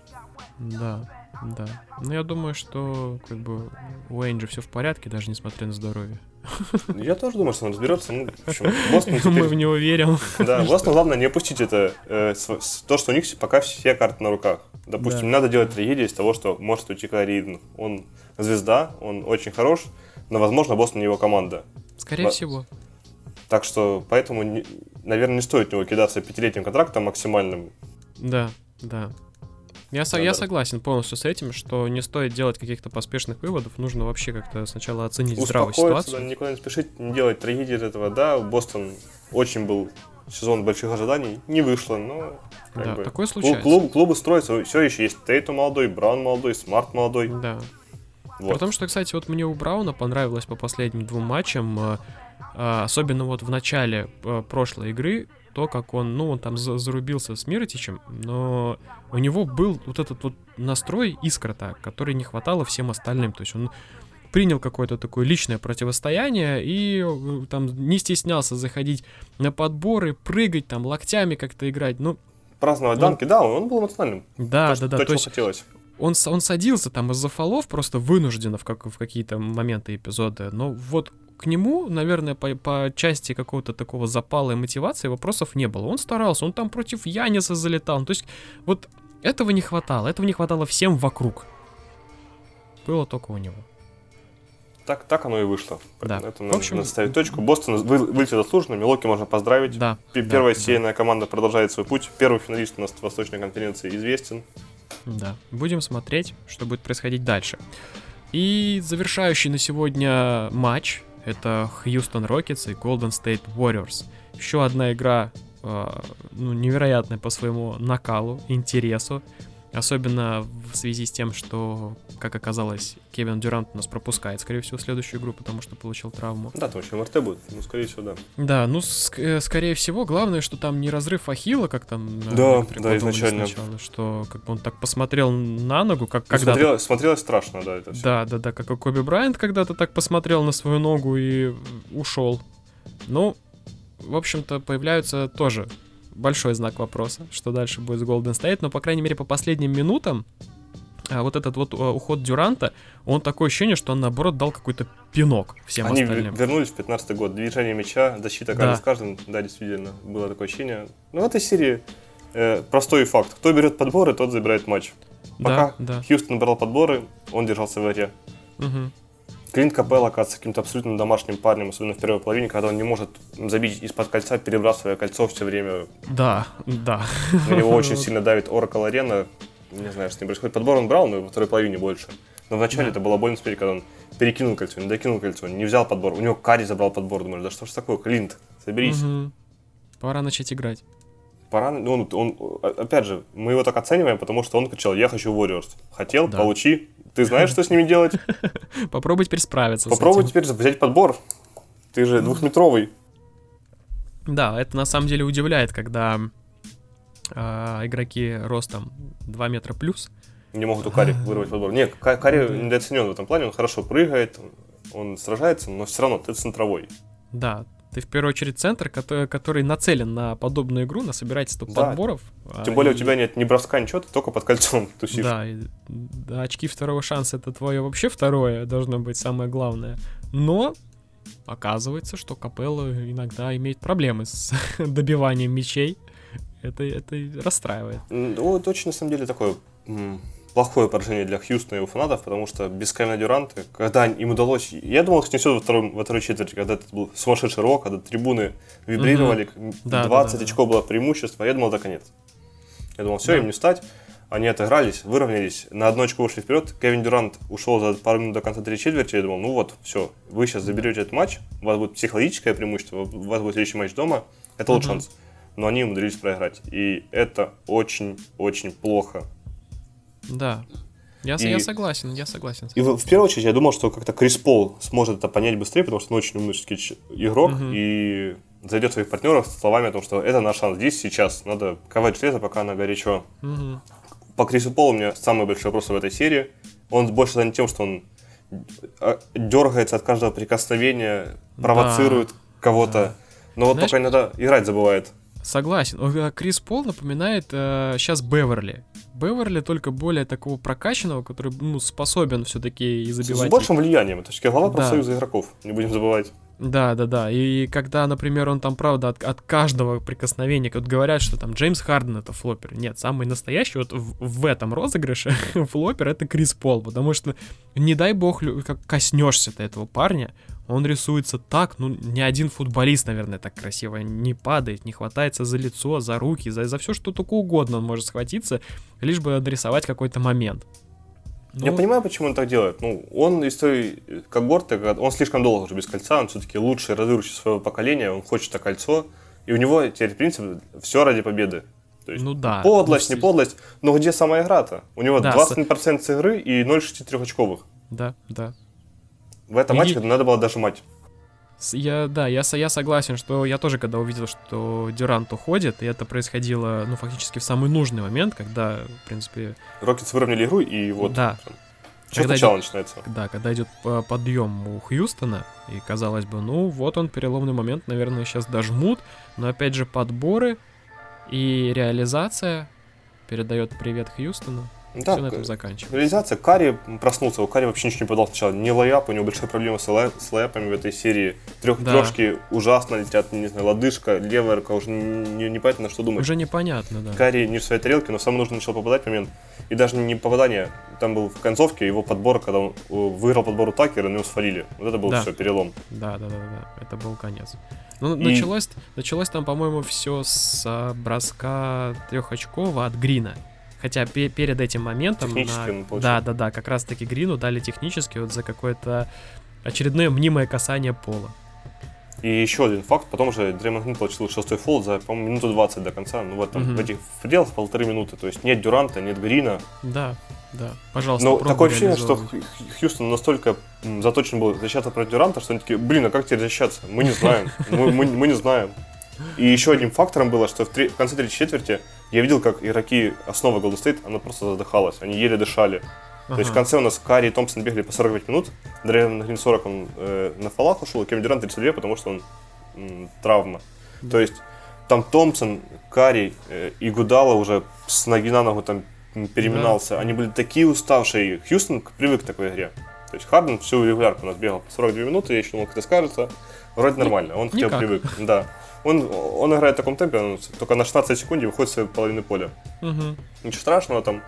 Да, да. Ну, я думаю, что как бы у Энджи все в порядке, даже несмотря на здоровье. Я тоже думаю, что он разберется. Ну, в общем, Бостон Мы теперь... в него верим. Да, Бостон, главное, не опустить это, э, с- то, что у них пока все карты на руках. Допустим, Да. не надо делать трагедию из того, что может уйти Кари Ирвинг. Он звезда, он очень хорош, но, возможно, Бостон его команда. Скорее Ба- всего. Так что, поэтому, не- наверное, не стоит в него кидаться пятилетним контрактом максимальным. Да, да. Я, со- я согласен полностью с этим, что не стоит делать каких-то поспешных выводов, нужно вообще как-то сначала оценить здравую Успокоиться, да, ситуацию. никуда не спешить, не делать трагедии от этого. Да, Бостон очень был сезон больших ожиданий, не вышло, но... Да, бы, такое случается. клуб- клубы строятся, все еще есть Тейту молодой, Браун молодой, Смарт молодой. Да. Вот. Потому что, кстати, вот мне у Брауна понравилось по последним двум матчам, э, а, особенно вот в начале э, прошлой игры, то, как он, ну, он там за- зарубился с Миротичем, но у него был вот этот вот настрой искра так, который не хватало всем остальным. То есть он принял какое-то такое личное противостояние и э, там не стеснялся заходить на подборы, прыгать там локтями как-то играть. Ну, Праздновать Ну, данки, да, он, он был эмоциональным. да, то, да, да. То, То есть хотелось. Он, он садился там из-за фолов просто вынужденно в, как, в какие-то моменты эпизоды. Но вот к нему, наверное, по, по части какого-то такого запала и мотивации вопросов не было. Он старался, он там против Яниса залетал. То есть вот этого не хватало. Этого не хватало всем вокруг. Было только у него. Так, так оно и вышло. Да. Это В общем, надо ставить точку. Бостон вы- вылетел заслуженно, Милоки можно поздравить. Да. Да, Первая да, сеянная команда продолжает свой путь. Первый финалист у нас в Восточной конференции известен. Да. Будем смотреть, что будет происходить дальше. И завершающий на сегодня матч это Хьюстон Рокетс и Golden State Warriors. Еще одна игра э, ну, невероятная по своему накалу, интересу. Особенно в связи с тем, что, как оказалось, Кевин Дюрант у нас пропускает, скорее всего, следующую игру, потому что получил травму. Да, там еще МРТ будет. Ну, скорее всего, да. Да, ну, ск- э, скорее всего, главное, что там не разрыв ахилла, как там э, Да, да, изначально. сначала, что как бы он так посмотрел на ногу, как когда Смотрелось, смотрелось страшно, да, это все. Да, да, да, как и Коби Брайант когда-то так посмотрел на свою ногу и ушел. Ну, в общем-то, появляются тоже большой знак вопроса, что дальше будет с Golden State, но, по крайней мере, по последним минутам а, вот этот вот а, уход Дюранта, он такое ощущение, что он, наоборот, дал какой-то пинок всем Они остальным. вернулись в 15 год. Движение мяча, защита Да. с каждым. Да, действительно, было такое ощущение. Но в этой серии э, простой факт. Кто берет подборы, тот забирает матч. Да, Пока да. Хьюстон брал подборы, он держался в игре. Мгм. Клинт Капелло оказывается каким-то абсолютно домашним парнем, особенно в первой половине, когда он не может забить из-под кольца, перебрасывая кольцо все время. Да, да. На него очень сильно давит Oracle Арена. Не знаю, что с ним происходит. Подбор он брал, но во второй половине больше. Но вначале Да. это было больно смотреть, когда он перекинул кольцо, не докинул кольцо, не взял подбор. У него Карри забрал подбор. Думаешь, да что ж такое, Клинт, соберись. Мгм. Пора начать играть. Пора, ну, он, он, опять же, мы его так оцениваем, потому что он кричал, я хочу Warriors. Хотел, Да. получи. Ты знаешь, что с ними делать? Попробуй теперь справиться Попробуй теперь взять подбор. Ты же двухметровый. Да, это на самом деле удивляет, когда а, игроки ростом 2 метра плюс. Не могут у Карри вырвать подбор. Не, Ка- Карри недооценен в этом плане, он хорошо прыгает, он сражается, но все равно ты центровой. Да, ты в первую очередь центр, который, который нацелен на подобную игру, на собирательство Да. подборов. а, Тем более у и- тебя нет ни броска, ничего, ты только под кольцом тусишь. Да, и- да, очки второго шанса это твое вообще второе, должно быть самое главное. Но оказывается, что Капелло иногда имеет проблемы с добиванием мячей. Это, это расстраивает. Ну, это очень, на самом деле, такое плохое поражение для Хьюстона и его фанатов, потому что без Кевина Дюранта, когда им удалось... Я думал, их снесет во, втором, во второй четверти, когда это был сумасшедший рок, когда трибуны вибрировали, mm-hmm. 20 да, да, да, очков было преимущество, я думал, это конец. Я думал, все, да. им не встать. Они отыгрались, выровнялись, на одну очко ушли вперед. Кевин Дюрант ушел за пару минут до конца третьей четверти. Я думал, ну вот, все, вы сейчас заберете этот матч, у вас будет психологическое преимущество, у вас будет следующий матч дома, это лучший шанс. Но они умудрились проиграть. И это очень-очень плохо. Да. Я, и, я согласен, я согласен. И в, в первую очередь я думал, что как-то Крис Пол сможет это понять быстрее, потому что он очень умный игрок, угу. и зайдет своих партнеров с словами о том, что это наш шанс здесь, сейчас, надо ковать железо, пока она горячо. Угу. По Крису Полу у меня самый большой вопрос в этой серии. Он больше занят тем, что он а, дергается от каждого прикосновения, провоцирует да. кого-то, да. но вот Знаешь, только иногда играть забывает. Согласен. А Крис Пол напоминает э, сейчас Беверли. Беверли только более такого прокачанного, который ну, способен все-таки и забивать. С большим влиянием. Это все глава да. профсоюза игроков, не будем забывать. Да, да, да. И когда, например, он там, правда, от, от каждого прикосновения, вот говорят, что там Джеймс Харден это флопер. Нет, самый настоящий вот в, в этом розыгрыше флопер это Крис Пол, потому что, не дай бог, как коснешься ты этого парня, он рисуется так, ну, ни один футболист, наверное, так красиво не падает, не хватается за лицо, за руки, за, за все, что только угодно он может схватиться, лишь бы адресовать какой-то момент. Ну... Я понимаю, почему он так делает. Ну, он из той когорты, он слишком долго уже без кольца, он все-таки лучший разыгрывающий своего поколения, он хочет это кольцо, и у него теперь принцип все ради победы. То есть, ну да. Подлость, ну, не подлость, но где сама игра-то? У него да, 20% с... игры и 0,63 очковых. Да, да. В этом матче надо было дожимать. Я, да, я, я согласен, что я тоже, когда увидел, что Дюрант уходит, и это происходило, ну, фактически в самый нужный момент, когда, в принципе... Рокетс выровняли игру, и вот... Да. Сначала идет, начинается? Да, когда идет подъем у Хьюстона, и казалось бы, ну, вот он, переломный момент, наверное, сейчас дожмут, но опять же подборы и реализация передает привет Хьюстону. Да, все на этом заканчивается. Реализация. Карри проснулся. У Карри вообще ничего не падало сначала. Ни лэйап, у него большая проблема с, лай, с лайапами в этой серии. Трех, да. Трешки ужасно летят, не знаю, лодыжка, левая рука, уже не, непонятно, что думать. Уже непонятно, да. Карри не в своей тарелке, но самое нужно начал попадать момент. И даже не попадание, там был в концовке его подбор, когда он выиграл подбор у Такера, на него свалили. Вот это был да. все, перелом. Да, да, да, да, это был конец. Ну, и... началось, началось там, по-моему, все с броска трехочкового от Грина. Хотя перед этим моментом... На... Да, да, да, как раз-таки Грину дали технически вот за какое-то очередное мнимое касание пола. И еще один факт, потом же Дреймон Грин получил шестой фол за, по-моему, минуту 20 до конца, ну в, этом, угу. в этих пределах полторы минуты, то есть нет Дюранта, нет Грина. Да, да, пожалуйста, Но такое ощущение, что Хьюстон настолько заточен был защищаться против Дюранта, что они такие, блин, а как теперь защищаться? Мы не знаем, мы, мы, мы не знаем. И еще одним фактором было, что в, три, в конце третьей четверти я видел, как игроки основы Golden State, она просто задыхалась, они еле дышали. Ага. То есть в конце у нас Карри и Томпсон бегали по 45 минут, Дрейвен Грин 40 он э, на фалах ушел, и Кевин Дюрант 32, потому что он м, травма. Да. То есть там Томпсон, Карри э, и Гудала уже с ноги на ногу там переминался. Да. Они были такие уставшие. Хьюстон привык к такой игре. То есть Харден всю регулярку у нас бегал 42 минуты, я еще думал, как это скажется. Вроде нормально, он хотел привык. Да. Он, он играет в таком темпе, он только на 16 секунд выходит с половины поля. Угу. Ничего страшного там.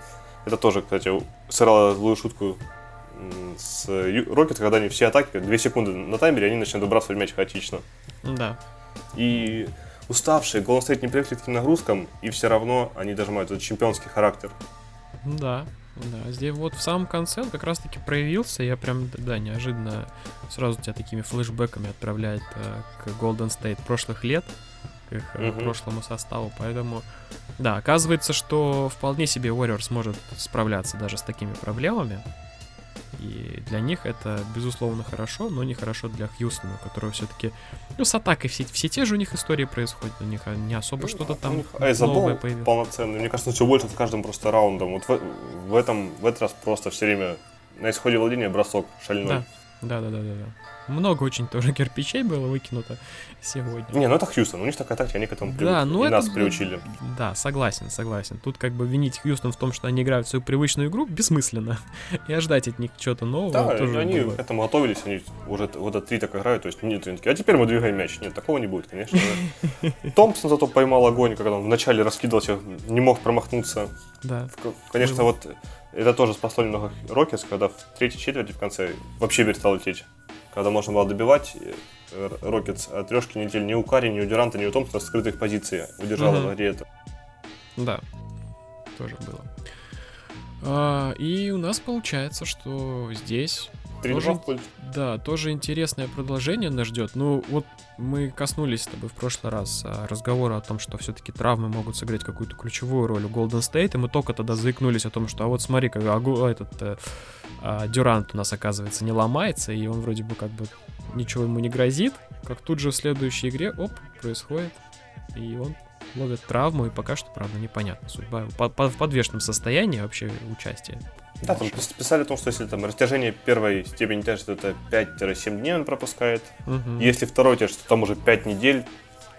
Это тоже, кстати, сыграло злую шутку с Рокет, когда они все атаки, 2 секунды на таймере, они начинают выбрасывать мяч хаотично. Да. И уставшие, Golden State не привыкли к таким нагрузкам, и все равно они дожимают этот чемпионский характер. Да. Да, здесь вот в самом конце он как раз-таки проявился, я прям, да, неожиданно сразу тебя такими флешбеками отправляет э, к Golden State прошлых лет, к их э, mm-hmm. прошлому составу, поэтому, да, оказывается, что вполне себе Warriors может справляться даже с такими проблемами, и для них это, безусловно, хорошо, но не хорошо для Хьюстона, которого все-таки... Ну, с атакой все, все те же у них истории происходят. У них не особо ну, что-то там новое появилось. полноценный. Мне кажется, все больше с каждым просто раундом. Вот в, в этом, в этот раз просто все время на исходе владения бросок шальной. Да, да, да, да, да. Много очень тоже кирпичей было выкинуто сегодня. Не, ну это Хьюстон, у них такая тактика, они к этому да, ну и это, нас приучили. Да, согласен, согласен. Тут как бы винить Хьюстон в том, что они играют в свою привычную игру, бессмысленно. И ожидать от них чего-то нового да, тоже они было. к этому готовились, они уже вот этот три так играют, то есть нет, они такие, а теперь мы двигаем мяч. Нет, такого не будет, конечно. Томпсон зато поймал огонь, когда он вначале раскидывался, не мог промахнуться. Да. Конечно, вот это тоже спасло немного Рокетс, когда в третьей четверти в конце вообще перестал лететь. Когда можно было добивать, Рокетс вот трешки не летели ни у Карри, ни у Дюранта, ни у Томпсона с открытых позиций удержало угу. это. Да, тоже было. А, и у нас получается, что здесь тоже, да, тоже интересное продолжение нас ждет. Ну, вот мы коснулись с тобой в прошлый раз а, разговора о том, что все-таки травмы могут сыграть какую-то ключевую роль у Golden State, и мы только тогда заикнулись о том, что, а вот смотри, как а, этот э, а, Дюрант у нас, оказывается, не ломается, и он вроде бы как бы ничего ему не грозит, как тут же в следующей игре, оп, происходит, и он ловит травму, и пока что, правда, непонятна судьба. По -по в подвешенном состоянии вообще участие. Да, там писали о том, что если там растяжение первой степени тяжести, это 5-7 дней он пропускает. Угу. Если второй тяжесть, то там уже 5 недель.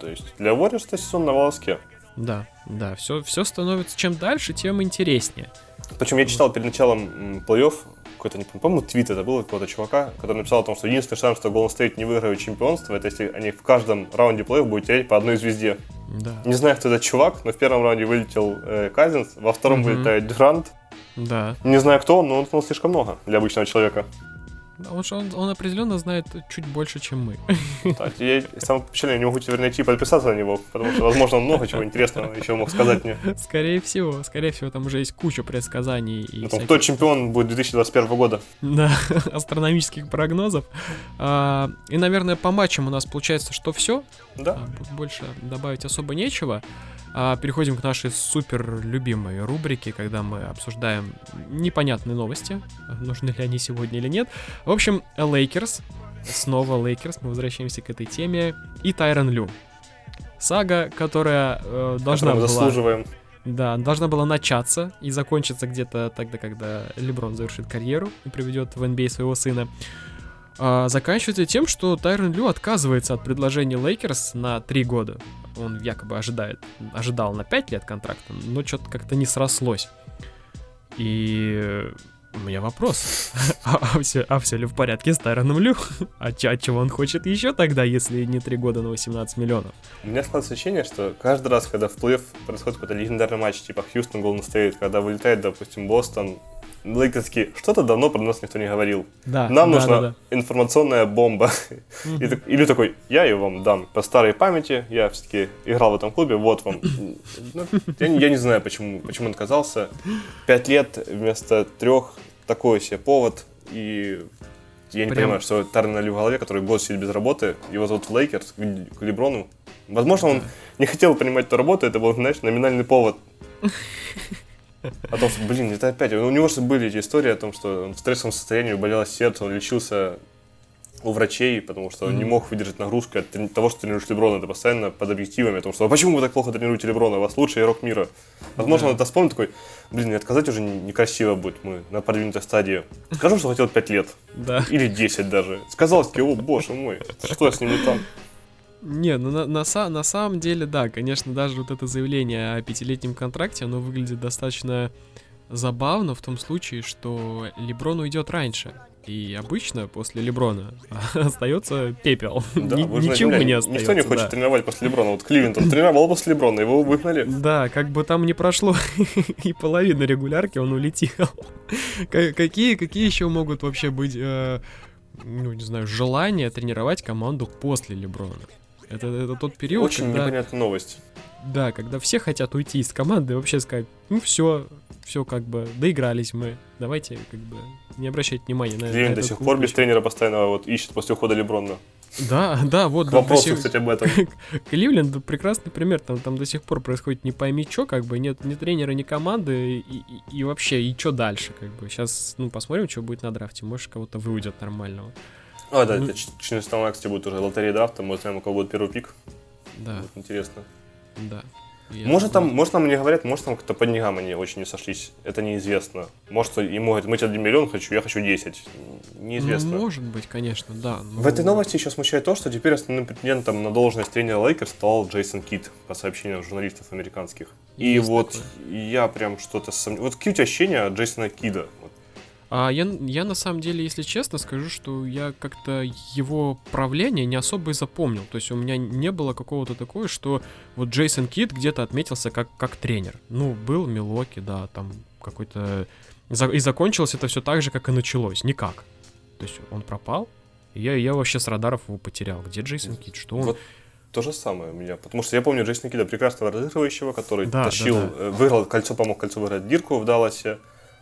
То есть для Warriors сезон на волоске. Да, да, все, все становится чем дальше, тем интереснее. Причем я читал перед началом плей-офф какой-то, не помню, твит это был какого-то чувака, который написал о том, что единственный шанс, что Golden State не выиграют чемпионство, это если они в каждом раунде плей-офф будут терять по одной звезде. Да. Не знаю, кто этот чувак, но в первом раунде вылетел э, Казинс, во втором угу. вылетает Дюрант. Да. Не знаю кто, но он узнал слишком много для обычного человека. Он, он, он определенно знает чуть больше, чем мы. Так, я самое печальное, не могу теперь найти и подписаться на него, потому что, возможно, он много чего интересного еще мог сказать мне. Скорее всего, скорее всего, там уже есть куча предсказаний. И там, кто чемпион будет 2021 года. Да, астрономических прогнозов. А, и, наверное, по матчам у нас получается, что все. Да. А, больше добавить особо нечего. А переходим к нашей супер любимой рубрике, когда мы обсуждаем непонятные новости, нужны ли они сегодня или нет. В общем, Лейкерс, снова Лейкерс, мы возвращаемся к этой теме, и Тайрон Лю. Сага, которая э, должна была... Заслуживаем. Да, должна была начаться и закончиться где-то тогда, когда Леброн завершит карьеру и приведет в NBA своего сына. А, заканчивается тем, что Тайрон Лю отказывается от предложения Лейкерс на три года он якобы ожидает, ожидал на 5 лет контракта, но что-то как-то не срослось. И у меня вопрос. а, а, все, а все ли в порядке с Тайроном Лю? а, ч- а чего он хочет еще тогда, если не 3 года на 18 миллионов? У меня складывается ощущение, что каждый раз, когда в плей-офф происходит какой-то легендарный матч, типа Хьюстон Голден Стейт, когда вылетает, допустим, Бостон, Лейкерские, что-то давно про нас никто не говорил. Да, Нам да, нужна да, да. информационная бомба. Mm-hmm. Или такой, я ее вам, дам по старой памяти, я все-таки играл в этом клубе, вот вам. Ну, я, не, я не знаю, почему, почему он отказался. Пять лет вместо трех, такой себе повод. И я не Прям... понимаю, что Тайрона в голове, который год сидит без работы, его зовут в Лейкерс, к Леброну. Возможно, он не хотел принимать эту работу, это был, знаешь, номинальный повод. О том, что, блин, это опять... У него же были эти истории о том, что он в стрессовом состоянии болело сердце, он лечился у врачей, потому что он mm-hmm. не мог выдержать нагрузку от того, что тренируешь Леброна. Это постоянно под объективами о том, что а почему вы так плохо тренируете Леброна? У вас лучший игрок мира. Возможно, yeah. он это вспомнит такой, блин, не отказать уже некрасиво будет, мы на продвинутой стадии. Скажу, что хотел 5 лет. Да. Или 10 даже. Сказал, о, боже мой, что с ним не там? Не, ну на, на, на самом деле, да, конечно, даже вот это заявление о пятилетнем контракте, оно выглядит достаточно забавно в том случае, что Леброн уйдет раньше. И обычно после Леброна остается пепел. Да, Ни, ничего не остается. Никто не хочет да. тренировать после Леброна. Вот Кливент, он тренировал после Леброна, его выгнали. Да, как бы там не прошло и половины регулярки, он улетел. какие, какие еще могут вообще быть, э, ну, не знаю, желания тренировать команду после Леброна? Это, это тот период, Очень когда... непонятная новость. Да, когда все хотят уйти из команды и вообще сказать, ну все, все как бы, доигрались мы, давайте как бы не обращать внимания на, Клин до сих пор без тренера постоянно вот ищет после ухода Леброна. Да, да, вот. Вопрос, сих... кстати, об этом. Кливленд прекрасный пример, там, там до сих пор происходит не пойми что, как бы нет ни тренера, ни команды, и, и, и вообще, и что дальше, как бы. Сейчас, ну, посмотрим, что будет на драфте, может, кого-то выйдет нормального. А, да, это 14 кстати, будет уже лотерея драфта, мы узнаем, у кого будет первый пик. Да. Будет интересно. Да. может там, может нам не говорят, может там кто-то по деньгам они очень не сошлись. Это неизвестно. Может ему говорят, мы тебе 1 миллион хочу, я хочу 10. Неизвестно. Ну, может быть, конечно, да. Но... В этой новости еще смущает то, что теперь основным претендентом на должность тренера Лейкерс стал Джейсон Кидд, по сообщениям журналистов американских. И Есть вот такое. я прям что-то сомневаюсь. Вот какие у тебя ощущения от Джейсона Кидда? А я, я на самом деле, если честно, скажу, что я как-то его правление не особо и запомнил. То есть у меня не было какого-то такого, что вот Джейсон Кит где-то отметился как, как тренер. Ну, был Милоки, да, там какой-то... И закончилось это все так же, как и началось. Никак. То есть он пропал, и я, я вообще с радаров его потерял. Где Джейсон Кид? Что он... Вот то же самое у меня. Потому что я помню Джейсона Кида прекрасного разыгрывающего, который да, тащил, да, да. выиграл кольцо, помог кольцо выиграть Дирку в Далласе.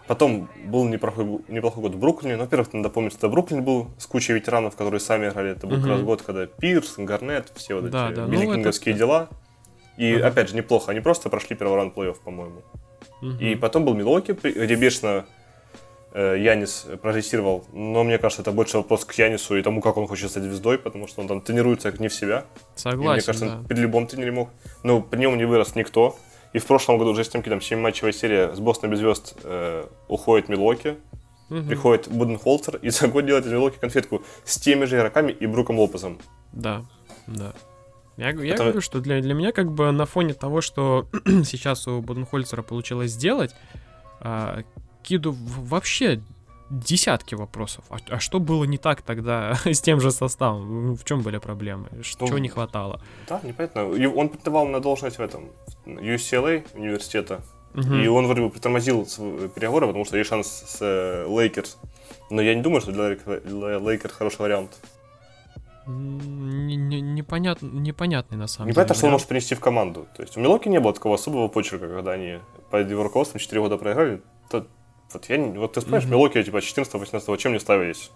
Потом был неплохой, неплохой год в Бруклине. Но, во-первых, надо помнить, что Бруклин был с кучей ветеранов, которые сами играли. Это был угу. как раз год, когда Пирс, Гарнет, все вот да, эти да. милликинговские ну, это... дела. И, угу. опять же, неплохо. Они просто прошли первый раунд плей-офф, по-моему. Угу. И потом был Милоки, где бешено э, Янис прорежиссировал. Но мне кажется, это больше вопрос к Янису и тому, как он хочет стать звездой, потому что он там тренируется как не в себя. Согласен, и мне кажется, да. он при любом тренере мог. Но при нем не вырос никто. И в прошлом году уже с там 7-матчевая серия с Бостон без звезд э, уходит Милоки. Угу. Приходит Буденхолцер и за год делает из Милоки конфетку с теми же игроками и Бруком Лопезом. Да, да. Я, я Это... говорю, что для, для меня как бы на фоне того, что сейчас у Буденхольцера получилось сделать, а, Киду вообще десятки вопросов. А, а что было не так тогда с тем же составом? В чем были проблемы? Что, Чего не хватало? Да, непонятно. Он претендовал на должность в этом UCLA университета. Угу. И он вроде бы притормозил переговоры, потому что есть шанс с Лейкерс. Э, Но я не думаю, что для Лейкерс хороший вариант. Непонятно, непонятный на самом Непонятно, деле. что он может принести в команду. То есть у Милуоки не было такого особого почерка, когда они под его руководством 4 года поиграли. То вот я не, вот ты вспомнишь, mm-hmm. Милуоки, типа, 14-18, чем они славились?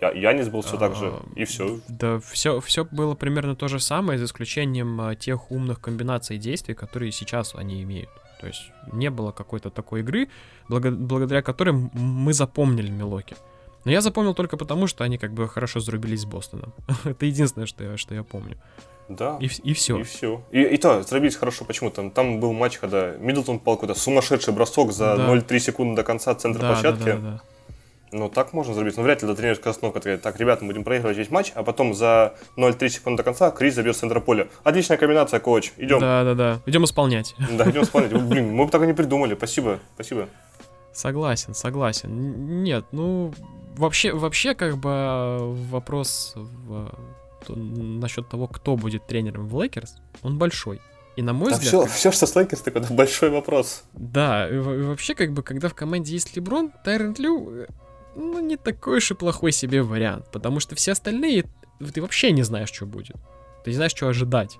Я, Янис был все так же, а, и все. Да, все, все было примерно то же самое, за исключением а, тех умных комбинаций действий, которые сейчас они имеют. То есть не было какой-то такой игры, благо, благодаря которой мы запомнили Милоки. Но я запомнил только потому, что они как бы хорошо зарубились с Бостоном. Это единственное, что я, что я помню. Да. И, и все. И все. И, и то, зарубились хорошо почему? Там, там был матч, когда Миддлтон пал какой-то сумасшедший бросок за да. 0,3 секунды до конца центра да, площадки. Да, да, да. Ну, так можно зарубить. Но вряд ли до тренерская остановка такая, так, ребята, мы будем проигрывать весь матч, а потом за 0,3 секунды до конца Крис забьет с центра поля. Отличная комбинация, коуч. Идем. Да, да, да. Идем исполнять. Да, идем исполнять. Блин, мы бы так и не придумали. Спасибо, спасибо. Согласен, согласен. Нет, ну, вообще, вообще, как бы вопрос в насчет того, кто будет тренером в Лейкерс, он большой. И на мой да взгляд... Все, как... все, что с Лейкерс, такой большой вопрос. Да, и, и вообще, как бы, когда в команде есть Леброн, Тайрент Лю, э, ну, не такой уж и плохой себе вариант, потому что все остальные, ты вообще не знаешь, что будет. Ты не знаешь, что ожидать.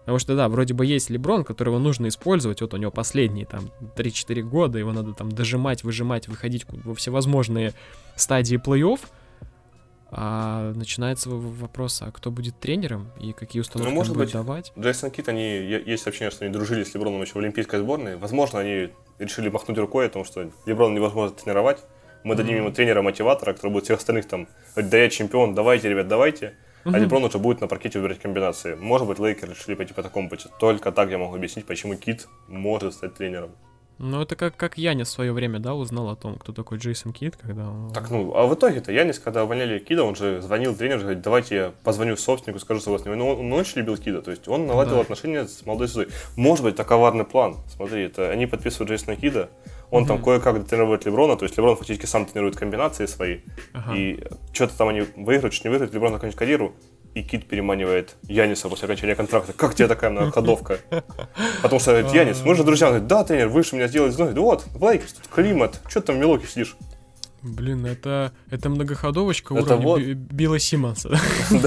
Потому что, да, вроде бы есть Леброн, которого нужно использовать, вот у него последние там 3-4 года, его надо там дожимать, выжимать, выходить во всевозможные стадии плей-офф, а начинается вопрос, а кто будет тренером и какие установки ну, может он будет быть, давать? Джейсон Кит, они, есть сообщение, что они дружили с Леброном еще в Олимпийской сборной. Возможно, они решили махнуть рукой о том, что Леброн невозможно тренировать. Мы mm-hmm. дадим ему тренера-мотиватора, который будет всех остальных там да я чемпион, давайте, ребят, давайте. Mm-hmm. А Леброн уже будет на паркете выбирать комбинации. Может быть, Лейкер решили пойти по такому пути. Только так я могу объяснить, почему Кит может стать тренером. Ну, это как, как Янис в свое время, да, узнал о том, кто такой Джейсон Кид, когда он... Так, ну, а в итоге-то Янис, когда увольняли Кида, он же звонил тренеру, говорит, давайте я позвоню собственнику, скажу, что у вас не... Ну, он, он очень любил Кида, то есть он наладил да. отношения с молодой звездой. Может быть, это коварный план. Смотри, это они подписывают Джейсона Кида, он угу. там кое-как тренирует Леброна, то есть Леброн фактически сам тренирует комбинации свои, ага. и что-то там они выиграют, что не выиграют, Леброн закончит карьеру, и Кидд переманивает Яниса после окончания контракта. Как тебе такая ходовка? Потому что говорит, Янис, мы же друзья. Он говорит, да, тренер, вы же меня сделали звездой. Вот, Лейкерс, тут климат. Что ты там в Милуоки сидишь? Блин, это, это многоходовочка это уровня вот... Билла Симмонса.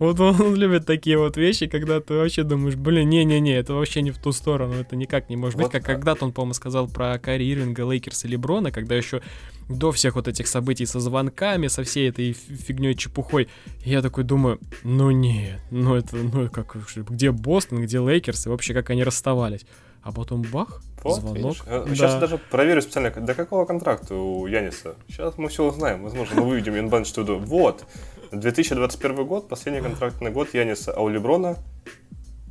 Вот он любит такие вот вещи, когда ты вообще думаешь, блин, не-не-не, это вообще не в ту сторону, это никак не может быть, как когда-то он, по-моему, сказал про Кайри Ирвинга, Лейкерс и Леброна, когда еще до всех вот этих событий со звонками, со всей этой фигней чепухой, я такой думаю, ну нет, ну это, ну как, где Бостон, где Лейкерс, и вообще как они расставались. А потом бах, вот, звонок. Видишь? Да. Сейчас даже проверю специально, до какого контракта у Яниса. Сейчас мы все узнаем. Возможно, мы выведем Янбан что Вот. 2021 год, последний контрактный год Яниса, а у Леброна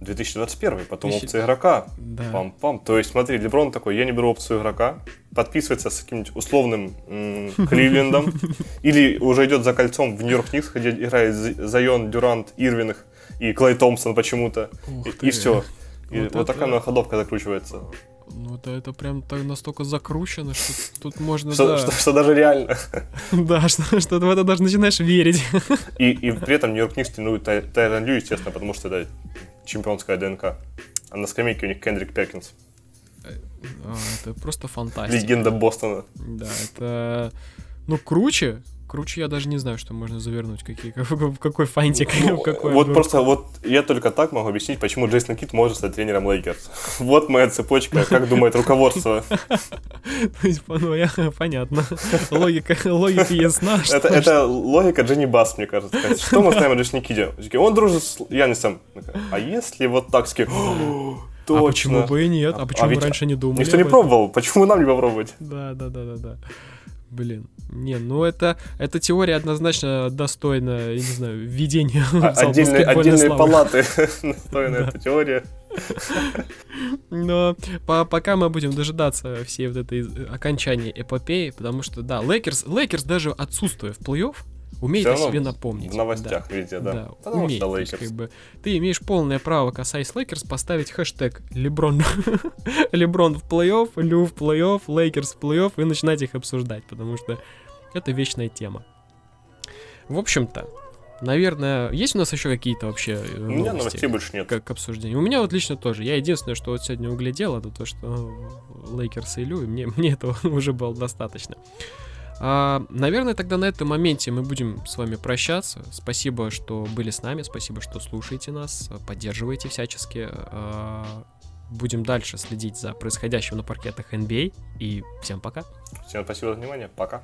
2021, потом 2000... опция игрока. Да. Пам-пам. То есть, смотри, Леброн такой, я не беру опцию игрока, подписывается с каким-нибудь условным м- Кливлендом, или уже идет за кольцом в Нью-Йорк Никс, где играет Зайон, Дюрант, Ирвинг и Клей Томпсон почему-то. И, и все. И вот, вот это... такая ходовка закручивается. Ну, это, это прям так настолько закручено, что тут можно, что, да... Что, что даже реально. Да, что, что ты в это даже начинаешь верить. И, и при этом Нью-Йорк Никс тренирует Тайрон Лью, естественно, потому что это чемпионская ДНК. А на скамейке у них Кендрик Перкинс. А, это просто фантастика. Легенда Бостона. Да, это... Ну, круче, круче я даже не знаю, что можно завернуть, какие, в какой фантик, Ну, в какой вот просто вот я только так могу объяснить, почему Джейсон Кидд может стать тренером Лейкерс. Вот моя цепочка, как думает руководство. Ну, я- понятно. Логика, логика ясна. что- Это, это логика Дженни Бас, мне кажется. Что мы знаем о Джейсоне Кидде? Он дружит с Янисом. А если вот так ски... А Точно. почему бы и нет? А А почему ведь раньше не думали? Никто не пробовал, почему нам не попробовать? Да, да, да, да, да. Блин, не, ну это, эта теория однозначно достойна, я не знаю, введения в А- зал Отдельные, отдельные славы. палаты настроена эта теория. Но по- пока мы будем дожидаться всей вот этой окончания эпопеи, потому что, да, Лейкерс, Лейкерс даже отсутствуя в плей-офф, Всё о себе напомнить. В новостях везде, да. Да, Потому умеет. что Лейкерс. как бы, ты имеешь полное право, касаясь Лейкерс, поставить хэштег Леброн, Леброн в плей-офф, Лю в плей-офф, Лейкерс в плей-офф и начинать их обсуждать, потому что это вечная тема. В общем-то, наверное, есть у нас еще какие-то вообще э, У меня новости новостей больше нет. к, к обсуждению? У меня вот лично тоже. Я единственное, что вот сегодня углядел, это то, что Лейкерс и Лю, и мне, мне этого уже было достаточно. А, наверное, тогда на этом моменте мы будем с вами прощаться. Спасибо, что были с нами, спасибо, что слушаете нас, поддерживаете всячески. А, будем дальше следить за происходящим на паркетах NBA. И всем пока. Всем спасибо за внимание. Пока.